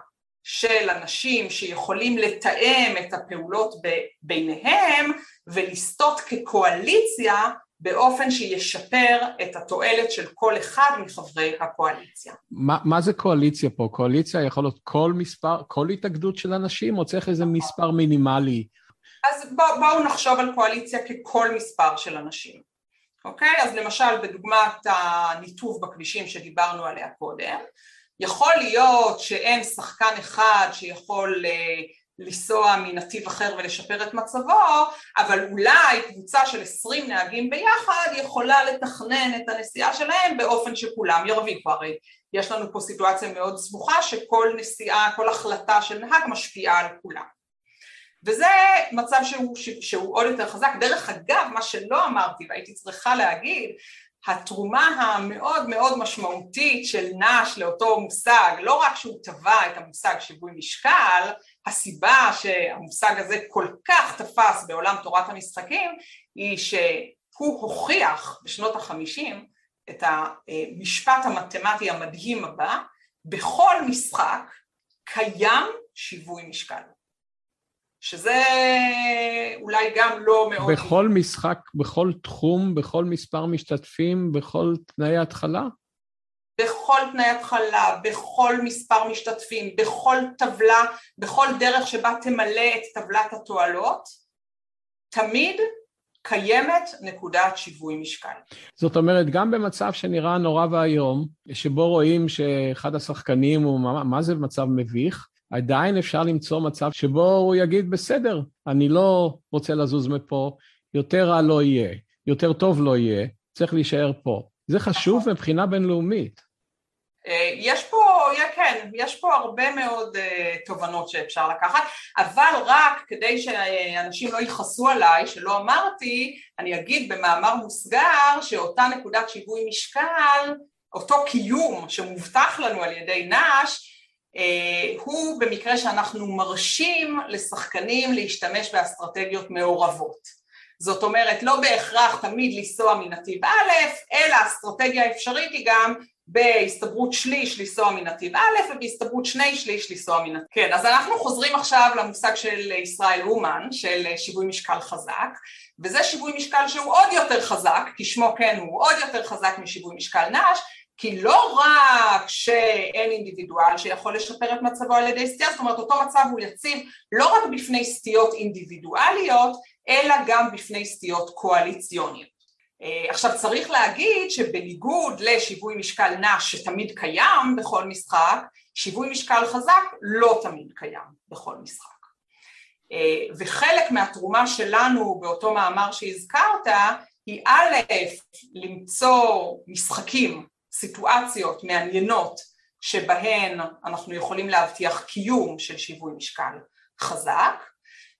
של אנשים שיכולים לתאם את הפעולות ביניהם ולסטות כקואליציה באופן שישפר את התועלת של כל אחד מחברי הקואליציה. מה, מה זה קואליציה פה? קואליציה יכול להיות כל מספר, כל התאגדות של אנשים, או צריך איזה מספר מינימלי? אז בוא, בואו נחשוב על קואליציה ככל מספר של אנשים, אוקיי? אז למשל בדוגמת הניתוב בכבישים שדיברנו עליה קודם, יכול להיות שאין שחקן אחד שיכול לנסוע מנתיב אחר ולשפר את מצבו, אבל אולי קבוצה של עשרים נהגים ביחד יכולה לתכנן את הנסיעה שלהם באופן שכולם ירוויחו, הרי יש לנו פה סיטואציה מאוד סבוכה שכל נסיעה, כל החלטה של נהג משפיעה על כולם. וזה מצב שהוא, שהוא עוד יותר חזק. דרך אגב, מה שלא אמרתי והייתי צריכה להגיד, התרומה המאוד מאוד משמעותית של נש לאותו מושג, לא רק שהוא טבע את המושג שיווי משקל, הסיבה שהמושג הזה כל כך תפס בעולם תורת המשחקים היא שהוא הוכיח בשנות החמישים את המשפט המתמטי המדהים הבא, בכל משחק קיים שיווי משקל. שזה אולי גם לא מאוד... בכל משחק, בכל תחום, בכל מספר משתתפים, בכל תנאי התחלה? בכל תנאי התחלה, בכל מספר משתתפים, בכל טבלה, בכל דרך שבה תמלא את טבלת התועלות, תמיד קיימת נקודת שיווי משקל. זאת אומרת, גם במצב שנראה נורא ואיום, שבו רואים שאחד השחקנים הוא, מה, מה זה מצב מביך, עדיין אפשר למצוא מצב שבו הוא יגיד, בסדר, אני לא רוצה לזוז מפה, יותר רע לא יהיה, יותר טוב לא יהיה, צריך להישאר פה. זה חשוב נכון. מבחינה בינלאומית. אה, יש פה, כן, יש פה הרבה מאוד uh, תובנות שאפשר לקחת, אבל רק כדי שאנשים לא יכעסו עליי, שלא אמרתי, אני אגיד במאמר מוסגר שאותה נקודת שיווי משקל, אותו קיום שמובטח לנו על ידי נש, הוא במקרה שאנחנו מרשים לשחקנים להשתמש באסטרטגיות מעורבות. זאת אומרת, לא בהכרח תמיד לנסוע מנתיב א', אלא אסטרטגיה אפשרית היא גם בהסתברות שליש לנסוע מנתיב א' ובהסתברות שני שליש לנסוע מנתיב. כן, אז אנחנו חוזרים עכשיו למושג של ישראל אומן, של שיווי משקל חזק, וזה שיווי משקל שהוא עוד יותר חזק, כשמו כן הוא עוד יותר חזק משיווי משקל נש, כי לא רק שאין אינדיבידואל שיכול לשפר את מצבו על ידי סטייה, זאת אומרת אותו מצב הוא יציב לא רק בפני סטיות אינדיבידואליות, אלא גם בפני סטיות קואליציוניות. אה, עכשיו צריך להגיד שבניגוד לשיווי משקל נש שתמיד קיים בכל משחק, שיווי משקל חזק לא תמיד קיים בכל משחק. אה, וחלק מהתרומה שלנו באותו מאמר שהזכרת היא א', למצוא משחקים, סיטואציות מעניינות שבהן אנחנו יכולים להבטיח קיום של שיווי משקל חזק,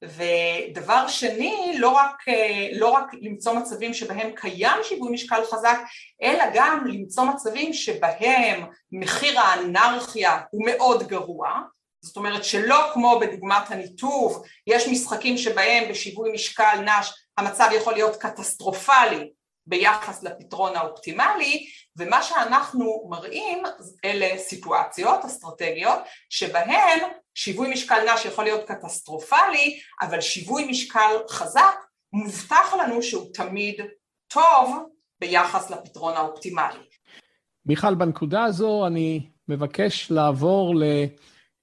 ודבר שני, לא רק, לא רק למצוא מצבים שבהם קיים שיווי משקל חזק, אלא גם למצוא מצבים שבהם מחיר האנרכיה הוא מאוד גרוע, זאת אומרת שלא כמו בדוגמת הניתוב, יש משחקים שבהם בשיווי משקל נש המצב יכול להיות קטסטרופלי ביחס לפתרון האופטימלי, ומה שאנחנו מראים אלה סיטואציות אסטרטגיות שבהן שיווי משקל נש יכול להיות קטסטרופלי, אבל שיווי משקל חזק מובטח לנו שהוא תמיד טוב ביחס לפתרון האופטימלי. מיכל, בנקודה הזו אני מבקש לעבור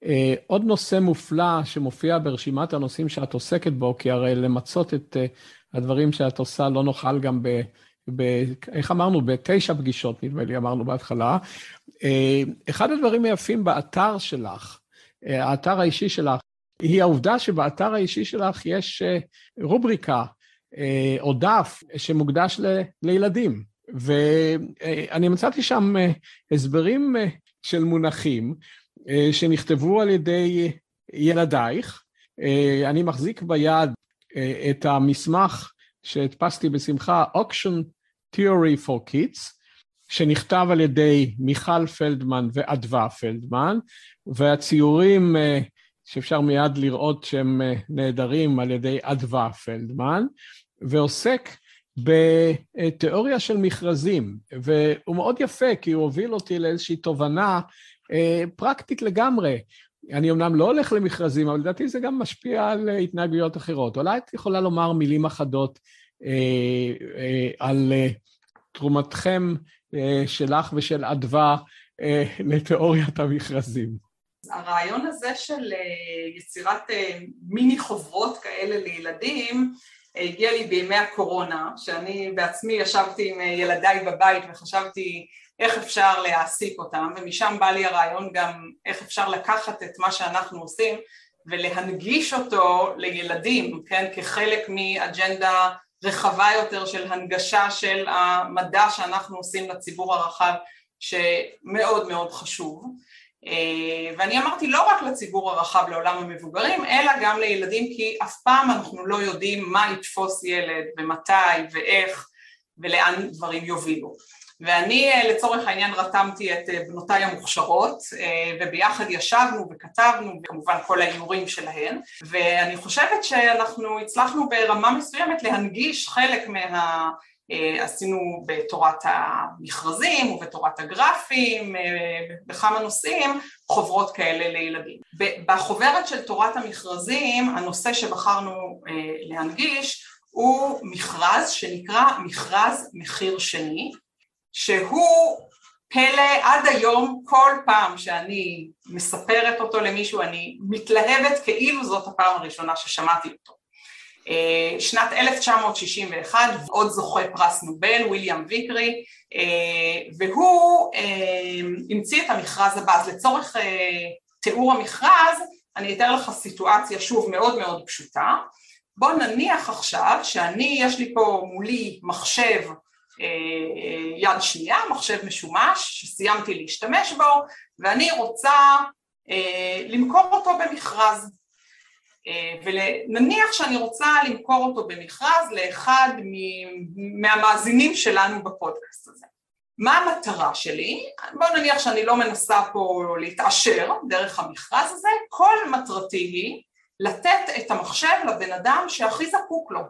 לעוד נושא מופלא שמופיע ברשימת הנושאים שאת עוסקת בו, כי הרי למצות את אה, הדברים שאת עושה לא נוכל גם ב... ב... איך אמרנו? בתשע פגישות, נדמה לי, אמרנו בהתחלה. אה, אחד הדברים היפים באתר שלך, אה, האתר האישי שלך, היא העובדה שבאתר האישי שלך יש אה, רובריקה או דף שמוקדש ל... לילדים. ואני מצאתי שם הסברים של מונחים שנכתבו על ידי ילדייך. אני מחזיק ביד את המסמך שהדפסתי בשמחה, Auction Theory for Kids, שנכתב על ידי מיכל פלדמן ואדווה פלדמן, והציורים אה, שאפשר מיד לראות שהם אה, נהדרים על ידי אדווה פלדמן, ועוסק בתיאוריה של מכרזים, והוא מאוד יפה כי הוא הוביל אותי לאיזושהי תובנה אה, פרקטית לגמרי. אני אמנם לא הולך למכרזים, אבל לדעתי זה גם משפיע על התנהגויות אחרות. אולי את יכולה לומר מילים אחדות אה, אה, על אה, תרומתכם אה, שלך ושל אדווה אה, לתיאוריית המכרזים. הרעיון הזה של אה, יצירת אה, מיני חוברות כאלה לילדים אה, הגיע לי בימי הקורונה, שאני בעצמי ישבתי עם ילדיי בבית וחשבתי איך אפשר להעסיק אותם, ומשם בא לי הרעיון גם איך אפשר לקחת את מה שאנחנו עושים ולהנגיש אותו לילדים, כן, כחלק מאג'נדה רחבה יותר של הנגשה של המדע שאנחנו עושים לציבור הרחב שמאוד מאוד חשוב. אה, ואני אמרתי לא רק לציבור הרחב לעולם המבוגרים אלא גם לילדים כי אף פעם אנחנו לא יודעים מה יתפוס ילד ומתי ואיך ולאן דברים יובילו ואני אה, לצורך העניין רתמתי את אה, בנותיי המוכשרות אה, וביחד ישבנו וכתבנו וכמובן כל האיורים שלהן ואני חושבת שאנחנו הצלחנו ברמה מסוימת להנגיש חלק מה... עשינו בתורת המכרזים ובתורת הגרפים בכמה נושאים חוברות כאלה לילדים. בחוברת של תורת המכרזים הנושא שבחרנו להנגיש הוא מכרז שנקרא מכרז מחיר שני שהוא פלא עד היום כל פעם שאני מספרת אותו למישהו אני מתלהבת כאילו זאת הפעם הראשונה ששמעתי אותו. אה, שנת 1961 עוד זוכה פרס נובל וויליאם ויקרי אה, והוא אה, המציא את המכרז הבא אז לצורך תיאור המכרז אני אתאר לך סיטואציה שוב מאוד מאוד פשוטה בוא נניח עכשיו שאני יש לי פה מולי מחשב יד שנייה, מחשב משומש שסיימתי להשתמש בו ואני רוצה אה, למכור אותו במכרז אה, ונניח שאני רוצה למכור אותו במכרז לאחד מהמאזינים שלנו בפודקאסט הזה. מה המטרה שלי? בואו נניח שאני לא מנסה פה להתעשר דרך המכרז הזה, כל מטרתי היא לתת את המחשב לבן אדם שהכי זקוק לו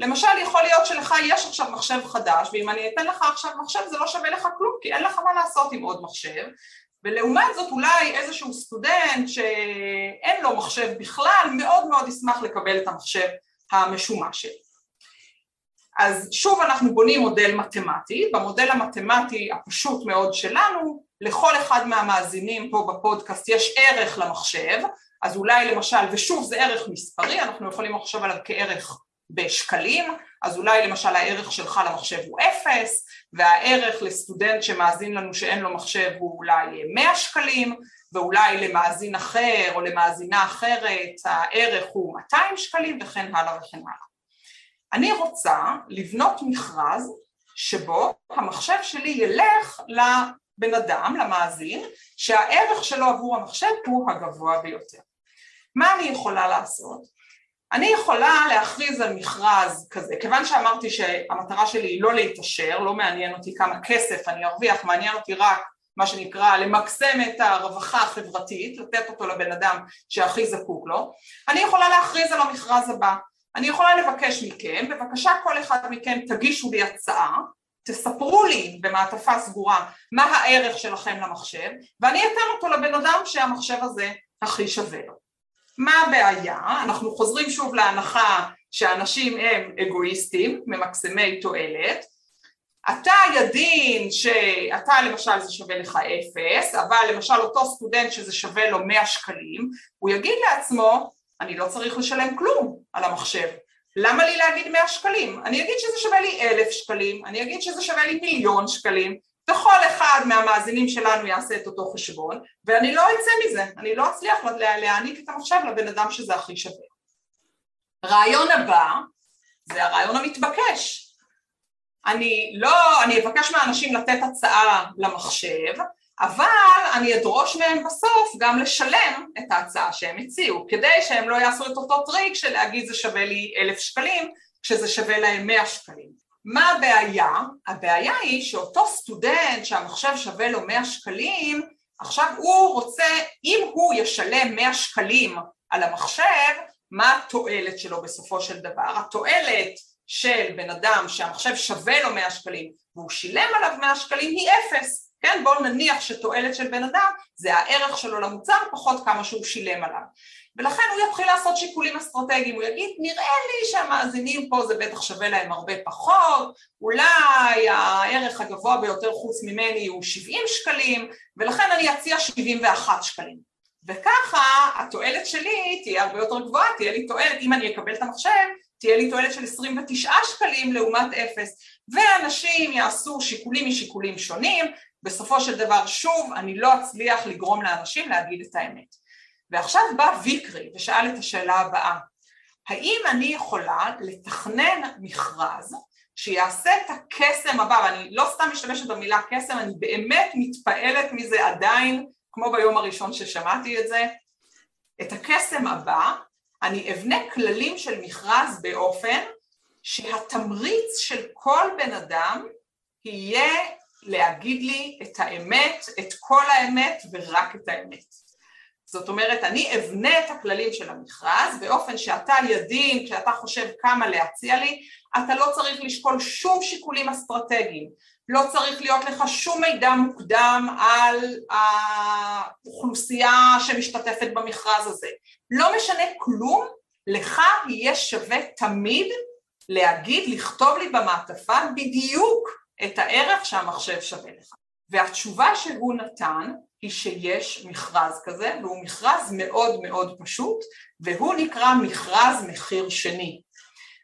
למשל יכול להיות שלך יש עכשיו מחשב חדש ואם אני אתן לך עכשיו מחשב זה לא שווה לך כלום כי אין לך מה לעשות עם עוד מחשב ולעומת זאת אולי איזשהו סטודנט שאין לו מחשב בכלל מאוד מאוד ישמח לקבל את המחשב המשומש שלי. אז שוב אנחנו בונים מודל מתמטי, במודל המתמטי הפשוט מאוד שלנו לכל אחד מהמאזינים פה בפודקאסט יש ערך למחשב אז אולי למשל ושוב זה ערך מספרי אנחנו יכולים לחשוב עליו כערך בשקלים, אז אולי למשל הערך שלך למחשב הוא אפס, והערך לסטודנט שמאזין לנו שאין לו מחשב הוא אולי 100 שקלים, ואולי למאזין אחר או למאזינה אחרת הערך הוא 200 שקלים וכן הלאה וכן הלאה. אני רוצה לבנות מכרז שבו המחשב שלי ילך לבן אדם, למאזין, שהערך שלו עבור המחשב הוא הגבוה ביותר. מה אני יכולה לעשות? אני יכולה להכריז על מכרז כזה, כיוון שאמרתי שהמטרה שלי היא לא להתעשר, לא מעניין אותי כמה כסף אני ארוויח, מעניין אותי רק מה שנקרא למקסם את הרווחה החברתית, לתת אותו לבן אדם שהכי זקוק לו, אני יכולה להכריז על המכרז הבא. אני יכולה לבקש מכם, בבקשה כל אחד מכם תגישו לי הצעה, תספרו לי במעטפה סגורה מה הערך שלכם למחשב, ואני אתן אותו לבן אדם שהמחשב הזה הכי שווה לו. מה הבעיה? אנחנו חוזרים שוב להנחה שאנשים הם אגואיסטים, ממקסמי תועלת, אתה ידין שאתה למשל זה שווה לך אפס, אבל למשל אותו סטודנט שזה שווה לו 100 שקלים, הוא יגיד לעצמו, אני לא צריך לשלם כלום על המחשב, למה לי להגיד 100 שקלים? אני אגיד שזה שווה לי אלף שקלים, אני אגיד שזה שווה לי מיליון שקלים, וכל אחד מהמאזינים שלנו יעשה את אותו חשבון, ואני לא אצא מזה, אני לא אצליח להעניק את המחשב לבן אדם שזה הכי שווה. רעיון הבא זה הרעיון המתבקש, אני לא, אני אבקש מהאנשים לתת הצעה למחשב, אבל אני אדרוש מהם בסוף גם לשלם את ההצעה שהם הציעו, כדי שהם לא יעשו את אותו טריק של להגיד זה שווה לי אלף שקלים, כשזה שווה להם מאה שקלים. מה הבעיה? הבעיה היא שאותו סטודנט שהמחשב שווה לו מאה שקלים, עכשיו הוא רוצה, אם הוא ישלם מאה שקלים על המחשב, מה התועלת שלו בסופו של דבר? התועלת של בן אדם שהמחשב שווה לו 100 שקלים והוא שילם עליו 100 שקלים היא אפס, כן? בואו נניח שתועלת של בן אדם זה הערך שלו למוצר פחות כמה שהוא שילם עליו ולכן הוא יתחיל לעשות שיקולים אסטרטגיים, הוא יגיד נראה לי שהמאזינים פה זה בטח שווה להם הרבה פחות, אולי הערך הגבוה ביותר חוץ ממני הוא 70 שקלים ולכן אני אציע 71 שקלים. וככה התועלת שלי תהיה הרבה יותר גבוהה, תהיה לי תועלת, אם אני אקבל את המחשב תהיה לי תועלת של 29 שקלים לעומת אפס. ואנשים יעשו שיקולים משיקולים שונים. בסופו של דבר שוב אני לא אצליח לגרום לאנשים להגיד את האמת ועכשיו בא ויקרי ושאל את השאלה הבאה. האם אני יכולה לתכנן מכרז שיעשה את הקסם הבא? ואני לא סתם משתמשת במילה קסם אני באמת מתפעלת מזה עדיין כמו ביום הראשון ששמעתי את זה. את הקסם הבא אני אבנה כללים של מכרז באופן שהתמריץ של כל בן אדם יהיה להגיד לי את האמת, את כל האמת ורק את האמת. זאת אומרת, אני אבנה את הכללים של המכרז באופן שאתה ידין, כשאתה חושב כמה להציע לי, אתה לא צריך לשקול שום שיקולים אסטרטגיים, לא צריך להיות לך שום מידע מוקדם על האוכלוסייה שמשתתפת במכרז הזה. לא משנה כלום, לך יהיה שווה תמיד להגיד, לכתוב לי במעטפה בדיוק את הערך שהמחשב שווה לך. והתשובה שהוא נתן היא שיש מכרז כזה, והוא מכרז מאוד מאוד פשוט, והוא נקרא מכרז מחיר שני.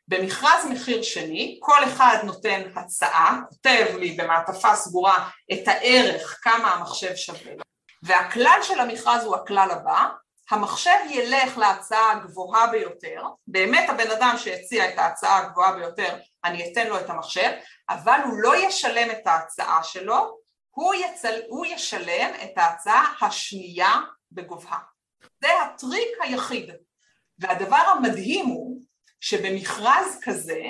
במכרז מחיר שני כל אחד נותן הצעה, כותב לי במעטפה סגורה את הערך כמה המחשב שווה לו והכלל של המכרז הוא הכלל הבא, המחשב ילך להצעה הגבוהה ביותר, באמת הבן אדם שהציע את ההצעה הגבוהה ביותר אני אתן לו את המחשב, אבל הוא לא ישלם את ההצעה שלו, הוא, יצל, הוא ישלם את ההצעה השנייה בגובהה. זה הטריק היחיד. והדבר המדהים הוא שבמכרז כזה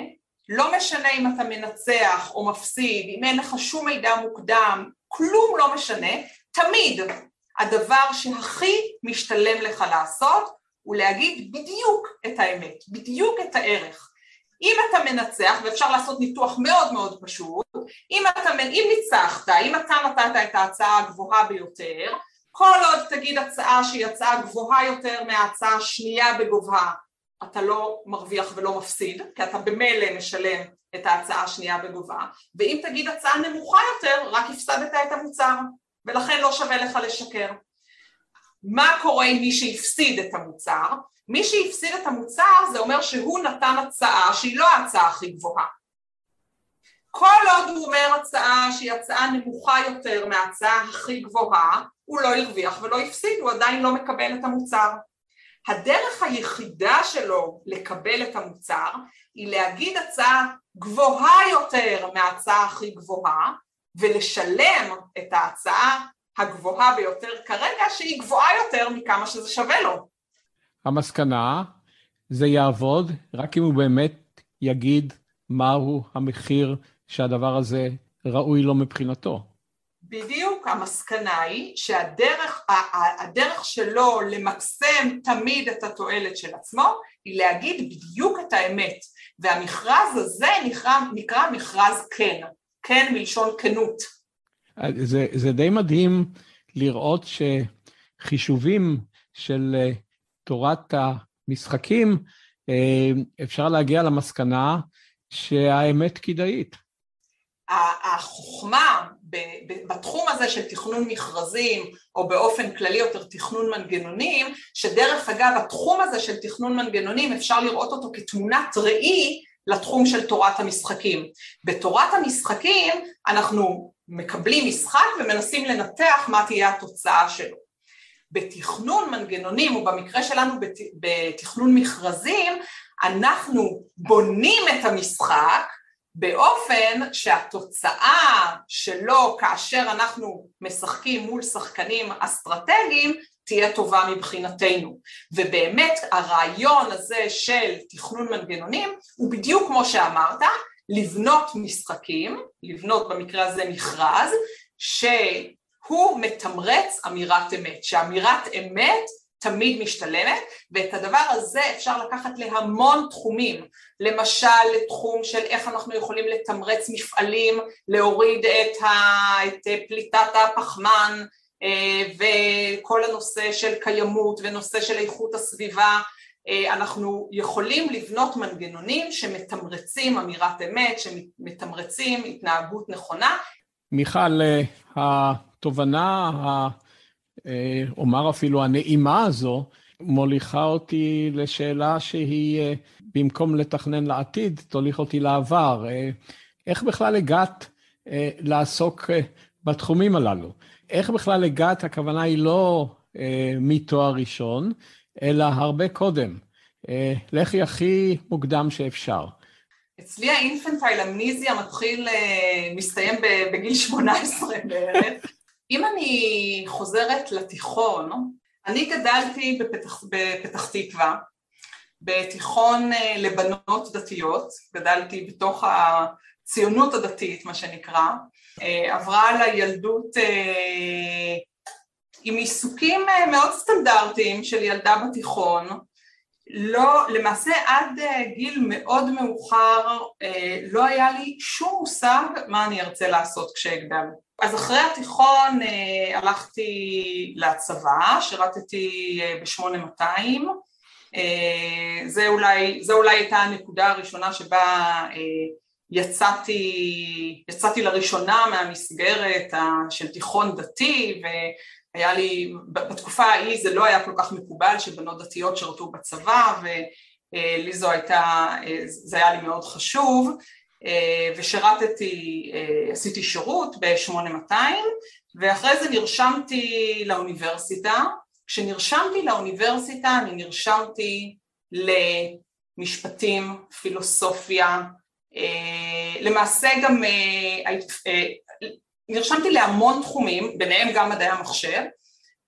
לא משנה אם אתה מנצח או מפסיד, אם אין לך שום מידע מוקדם, כלום לא משנה, תמיד הדבר שהכי משתלם לך לעשות הוא להגיד בדיוק את האמת, בדיוק את הערך. אם אתה מנצח, ואפשר לעשות ניתוח מאוד מאוד פשוט, אם, אתה, אם ניצחת, אם אתה נתת את ההצעה הגבוהה ביותר, כל עוד תגיד הצעה שהיא הצעה גבוהה יותר מההצעה השנייה בגובהה אתה לא מרוויח ולא מפסיד, כי אתה במילא משלם את ההצעה השנייה בגובה, ואם תגיד הצעה נמוכה יותר, רק הפסדת את המוצר, ולכן לא שווה לך לשקר. מה קורה עם מי שהפסיד את המוצר? מי שהפסיד את המוצר זה אומר שהוא נתן הצעה שהיא לא ההצעה הכי גבוהה. כל עוד הוא אומר הצעה שהיא הצעה נמוכה יותר מההצעה הכי גבוהה, הוא לא הרוויח ולא הפסיד, הוא עדיין לא מקבל את המוצר. הדרך היחידה שלו לקבל את המוצר היא להגיד הצעה גבוהה יותר מההצעה הכי גבוהה ולשלם את ההצעה הגבוהה ביותר כרגע שהיא גבוהה יותר מכמה שזה שווה לו. המסקנה, זה יעבוד רק אם הוא באמת יגיד מהו המחיר שהדבר הזה ראוי לו מבחינתו. בדיוק, המסקנה היא שהדרך הדרך שלו למקסם תמיד את התועלת של עצמו היא להגיד בדיוק את האמת והמכרז הזה נקרא, נקרא מכרז כן, כן מלשון כנות. זה, זה די מדהים לראות שחישובים של אה, תורת המשחקים, אה, אפשר להגיע למסקנה שהאמת כדאית. החוכמה בתחום הזה של תכנון מכרזים, או באופן כללי יותר תכנון מנגנונים, שדרך אגב התחום הזה של תכנון מנגנונים אפשר לראות אותו כתמונת ראי לתחום של תורת המשחקים. בתורת המשחקים אנחנו מקבלים משחק ומנסים לנתח מה תהיה התוצאה שלו. בתכנון מנגנונים, או במקרה שלנו בתכנון מכרזים, אנחנו בונים את המשחק באופן שהתוצאה שלו כאשר אנחנו משחקים מול שחקנים אסטרטגיים תהיה טובה מבחינתנו. ובאמת הרעיון הזה של תכנון מנגנונים הוא בדיוק כמו שאמרת, לבנות משחקים, לבנות במקרה הזה מכרז, שהוא מתמרץ אמירת אמת, שאמירת אמת תמיד משתלמת, ואת הדבר הזה אפשר לקחת להמון תחומים, למשל לתחום של איך אנחנו יכולים לתמרץ מפעלים, להוריד את, ה, את פליטת הפחמן אה, וכל הנושא של קיימות ונושא של איכות הסביבה, אה, אנחנו יכולים לבנות מנגנונים שמתמרצים אמירת אמת, שמתמרצים התנהגות נכונה. מיכל, אה, התובנה אומר אפילו הנעימה הזו, מוליכה אותי לשאלה שהיא, אה, במקום לתכנן לעתיד, תוליך אותי לעבר. אה, איך בכלל הגעת לעסוק בתחומים הללו? איך בכלל הגעת, הכוונה היא לא מתואר ראשון, אלא הרבה קודם. לכי הכי מוקדם שאפשר. אצלי האינפנטייל אמניזיה מתחיל, מסתיים בגיל 18 בערך. אם אני חוזרת לתיכון, אני גדלתי בפתח, בפתח תקווה, בתיכון אה, לבנות דתיות, גדלתי בתוך הציונות הדתית, מה שנקרא, אה, עברה על הילדות אה, עם עיסוקים מאוד סטנדרטיים של ילדה בתיכון, לא, למעשה עד גיל מאוד מאוחר לא היה לי שום מושג מה אני ארצה לעשות כשאגדל. אז אחרי התיכון אה, הלכתי לצבא, שירתתי אה, ב-8200, אה, זה אולי, זה אולי הייתה הנקודה הראשונה שבה אה, יצאתי, יצאתי לראשונה מהמסגרת של תיכון דתי והיה לי, בתקופה ההיא זה לא היה כל כך מקובל שבנות דתיות שירתו בצבא ולי זו הייתה, אה, זה היה לי מאוד חשוב. אה, ושירתתי, אה, עשיתי שירות ב-8200 ואחרי זה נרשמתי לאוניברסיטה, כשנרשמתי לאוניברסיטה אני נרשמתי למשפטים, פילוסופיה, אה, למעשה גם נרשמתי להמון תחומים, ביניהם גם מדעי המחשב,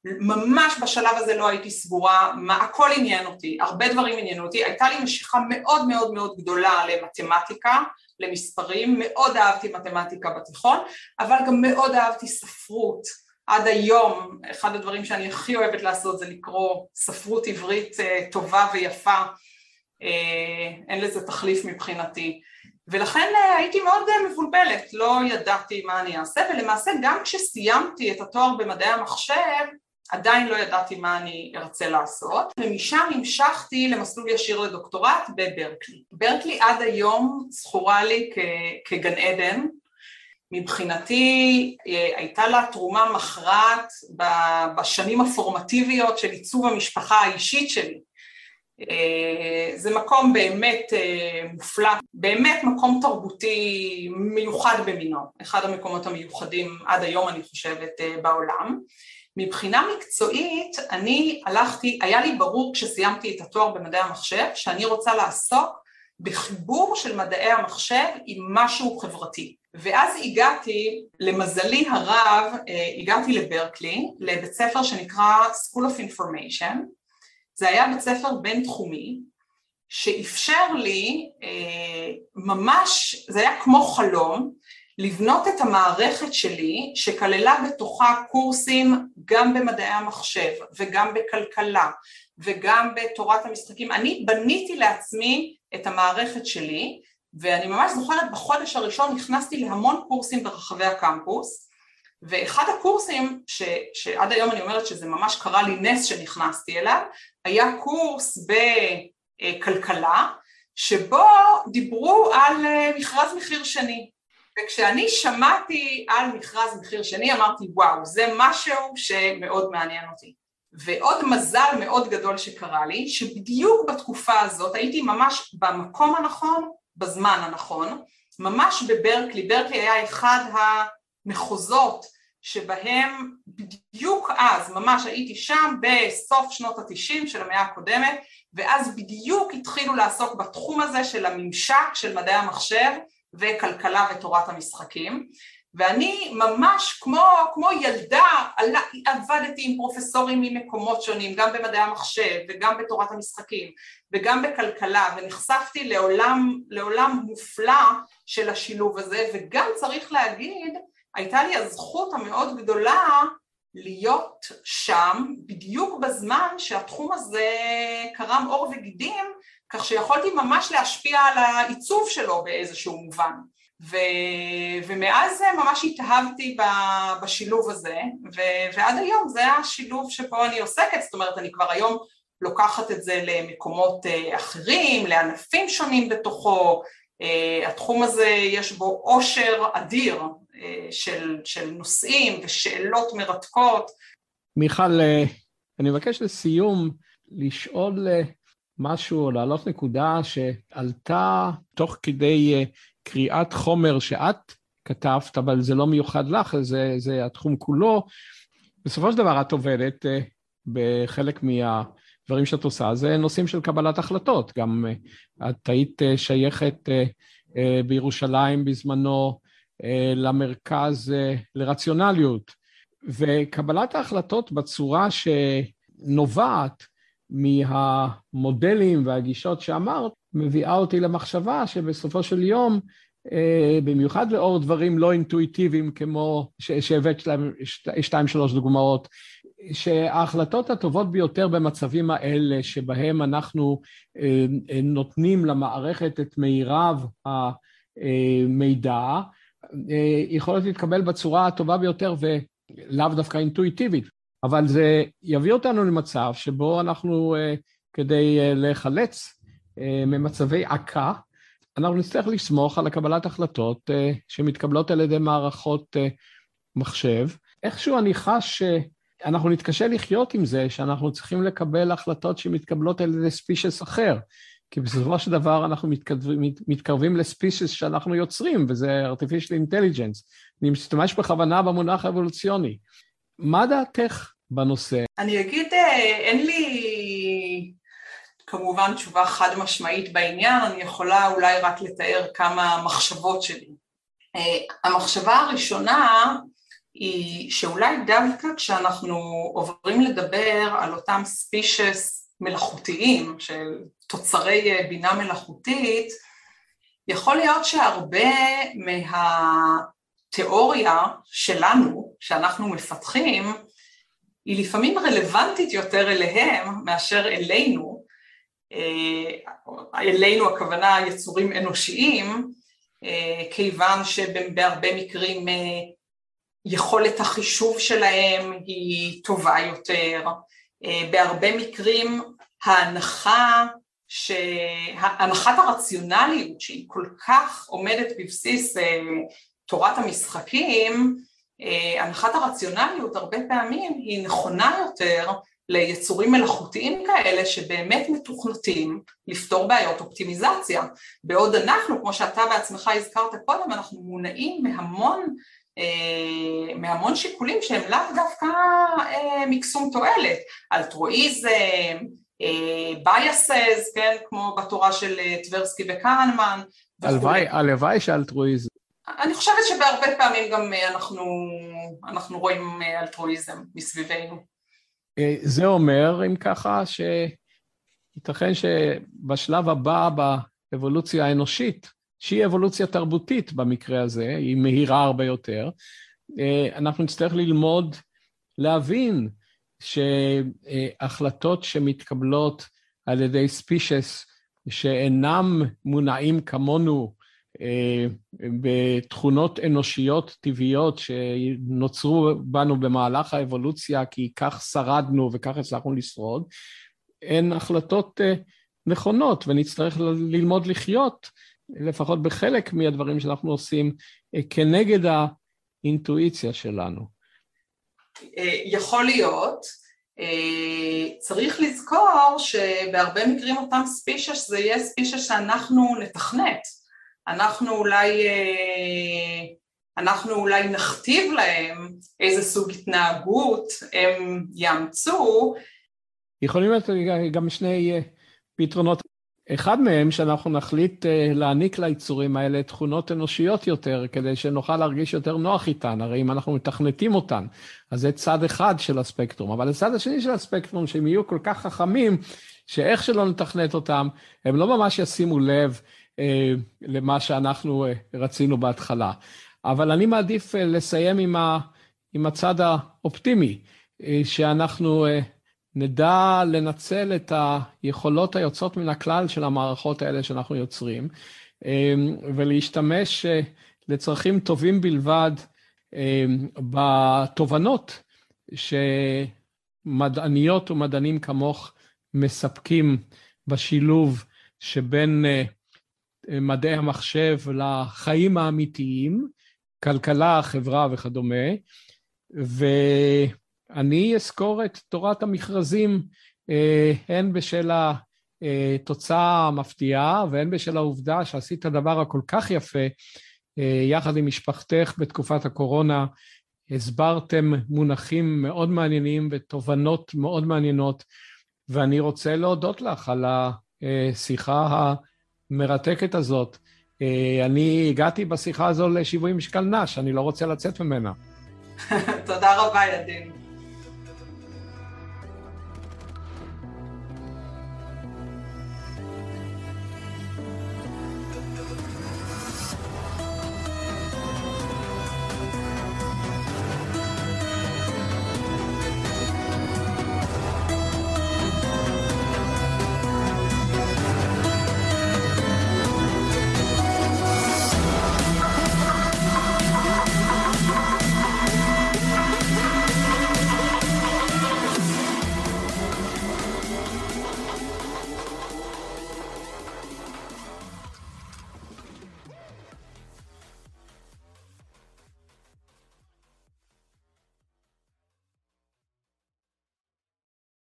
ממש בשלב הזה לא הייתי סגורה, מה, הכל עניין אותי, הרבה דברים עניינו אותי, הייתה לי משיכה מאוד מאוד מאוד גדולה למתמטיקה, למספרים, מאוד אהבתי מתמטיקה בתיכון, אבל גם מאוד אהבתי ספרות. עד היום, אחד הדברים שאני הכי אוהבת לעשות זה לקרוא ספרות עברית אה, טובה ויפה, אה, אין לזה תחליף מבחינתי. ולכן אה, הייתי מאוד מבולבלת, לא ידעתי מה אני אעשה, ולמעשה גם כשסיימתי את התואר במדעי המחשב, עדיין לא ידעתי מה אני ארצה לעשות, ומשם המשכתי למסלול ישיר לדוקטורט בברקלי. ברקלי עד היום זכורה לי כ- כגן עדן, מבחינתי אה, הייתה לה תרומה מכרעת בשנים הפורמטיביות של עיצוב המשפחה האישית שלי. אה, זה מקום באמת אה, מופלא, באמת מקום תרבותי מיוחד במינו, אחד המקומות המיוחדים עד היום אני חושבת בעולם. מבחינה מקצועית אני הלכתי, היה לי ברור כשסיימתי את התואר במדעי המחשב שאני רוצה לעסוק בחיבור של מדעי המחשב עם משהו חברתי. ואז הגעתי, למזלי הרב, אה, הגעתי לברקלי, לבית ספר שנקרא School of Information, זה היה בית ספר בינתחומי שאפשר לי ממש, זה היה כמו חלום, לבנות את המערכת שלי שכללה בתוכה קורסים גם במדעי המחשב וגם בכלכלה וגם בתורת המשחקים, אני בניתי לעצמי את המערכת שלי ואני ממש זוכרת בחודש הראשון נכנסתי להמון קורסים ברחבי הקמפוס ואחד הקורסים ש, שעד היום אני אומרת שזה ממש קרה לי נס שנכנסתי אליו היה קורס בכלכלה שבו דיברו על אה, מכרז מחיר שני וכשאני שמעתי על מכרז מחיר שני אמרתי וואו זה משהו שמאוד מעניין אותי. ועוד מזל מאוד גדול שקרה לי שבדיוק בתקופה הזאת הייתי ממש במקום הנכון בזמן הנכון ממש בברקלי, ברקלי היה אחד המחוזות שבהם בדיוק אז ממש הייתי שם בסוף שנות התשעים של המאה הקודמת ואז בדיוק התחילו לעסוק בתחום הזה של הממשק של מדעי המחשב וכלכלה ותורת המשחקים. ואני ממש כמו, כמו ילדה עבדתי עם פרופסורים ממקומות שונים גם במדעי המחשב וגם בתורת המשחקים וגם בכלכלה ונחשפתי לעולם, לעולם מופלא של השילוב הזה. וגם צריך להגיד הייתה לי הזכות המאוד גדולה להיות שם בדיוק בזמן שהתחום הזה קרם עור וגידים כך שיכולתי ממש להשפיע על העיצוב שלו באיזשהו מובן. ו, ומאז ממש התאהבתי בשילוב הזה, ו, ועד היום זה השילוב שבו אני עוסקת, זאת אומרת אני כבר היום לוקחת את זה למקומות אה, אחרים, לענפים שונים בתוכו, אה, התחום הזה יש בו עושר אדיר אה, של, של נושאים ושאלות מרתקות. מיכל, אני מבקש לסיום לשאול משהו או להעלות נקודה שעלתה תוך כדי uh, קריאת חומר שאת כתבת, אבל זה לא מיוחד לך, זה, זה התחום כולו. בסופו של דבר את עובדת uh, בחלק מהדברים שאת עושה, זה נושאים של קבלת החלטות. גם uh, את היית שייכת בירושלים בזמנו למרכז לרציונליות, וקבלת ההחלטות בצורה שנובעת מהמודלים והגישות שאמרת, מביאה אותי למחשבה שבסופו של יום, אה, במיוחד לאור דברים לא אינטואיטיביים כמו שהבאת להם שתיים שלוש דוגמאות, שההחלטות הטובות ביותר במצבים האלה שבהם אנחנו אה, אה, נותנים למערכת את מירב המידע, יכולות להתקבל בצורה הטובה ביותר ולאו דווקא אינטואיטיבית. אבל זה יביא אותנו למצב שבו אנחנו, אה, כדי אה, להיחלץ אה, ממצבי עקה, אנחנו נצטרך לסמוך על הקבלת החלטות שמתקבלות על ידי מערכות מחשב. איכשהו אני חש שאנחנו נתקשה לחיות עם זה, שאנחנו צריכים לקבל החלטות שמתקבלות על ידי ספישס אחר. כי בסופו של דבר אנחנו מתקרבים, מתקרבים לספישס שאנחנו יוצרים, וזה artificial intelligence. אני משתמש בכוונה במונח אבולוציוני. מה דעתך בנושא? אני אגיד, אה, אין לי כמובן תשובה חד משמעית בעניין, אני יכולה אולי רק לתאר כמה מחשבות שלי. אה, המחשבה הראשונה היא שאולי דווקא כשאנחנו עוברים לדבר על אותם ספישס מלאכותיים של תוצרי אה, בינה מלאכותית, יכול להיות שהרבה מה... התיאוריה שלנו, שאנחנו מפתחים, היא לפעמים רלוונטית יותר אליהם מאשר אלינו, אה, אלינו הכוונה יצורים אנושיים, אה, כיוון שבהרבה מקרים אה, יכולת החישוב שלהם היא טובה יותר, בהרבה מקרים ההנחה, הנחת הרציונליות שהיא כל כך עומדת בבסיס תורת המשחקים, הנחת הרציונליות הרבה פעמים היא נכונה יותר ליצורים מלאכותיים כאלה שבאמת מתוכנתים לפתור בעיות אופטימיזציה, בעוד אנחנו, כמו שאתה בעצמך הזכרת קודם, אנחנו מונעים מהמון, אה, מהמון שיקולים שהם לאו דווקא אה, מקסום תועלת, אלטרואיזם, בייסס, כן, כמו בתורה של טברסקי וקהנמן. הלוואי שאלטרואיזם אני חושבת שבהרבה פעמים גם אה, אנחנו, אנחנו רואים אה, אלטרואיזם מסביבנו. אה, זה אומר, אם ככה, ייתכן שבשלב הבא באבולוציה האנושית, שהיא אבולוציה תרבותית במקרה הזה, היא מהירה הרבה יותר, אנחנו נצטרך ללמוד להבין שהחלטות שמתקבלות על ידי ספישס שאינם מונעים כמונו בתכונות אנושיות טבעיות שנוצרו בנו במהלך האבולוציה כי כך שרדנו וכך הצלחנו לשרוד, הן החלטות אה, נכונות ונצטרך ללמוד לחיות לפחות בחלק מהדברים שאנחנו עושים אה, כנגד האינטואיציה שלנו. יכול להיות, צריך לזכור שבהרבה מקרים אותם ספישש זה יהיה ספישש שאנחנו נתכנת אנחנו אולי, אה, אנחנו אולי נכתיב להם איזה סוג התנהגות הם יאמצו. יכולים להיות גם שני אה, פתרונות. אחד מהם שאנחנו נחליט אה, להעניק ליצורים האלה תכונות אנושיות יותר, כדי שנוכל להרגיש יותר נוח איתן, הרי אם אנחנו מתכנתים אותן, אז זה צד אחד של הספקטרום, אבל הצד השני של הספקטרום, שהם יהיו כל כך חכמים, שאיך שלא נתכנת אותם, הם לא ממש ישימו לב למה שאנחנו אה, רצינו בהתחלה. אבל אני מעדיף אה, לסיים עם, ה, עם הצד האופטימי, שאנחנו נדע לנצל את היכולות היוצאות מן הכלל של המערכות האלה שאנחנו יוצרים, ולהשתמש לצרכים טובים בלבד בתובנות שמדעניות ומדענים כמוך מספקים בשילוב שבין מדעי המחשב לחיים האמיתיים, כלכלה, חברה וכדומה, ואני אזכור את תורת המכרזים אה, הן בשל התוצאה המפתיעה והן בשל העובדה שעשית הדבר הכל כך יפה אה, יחד עם משפחתך בתקופת הקורונה, הסברתם מונחים מאוד מעניינים ותובנות מאוד מעניינות, ואני רוצה להודות לך על השיחה המרתקת הזאת. אה, אני הגעתי בשיחה הזו לשיווי משקל נש, אני לא רוצה לצאת ממנה. תודה רבה, ידין.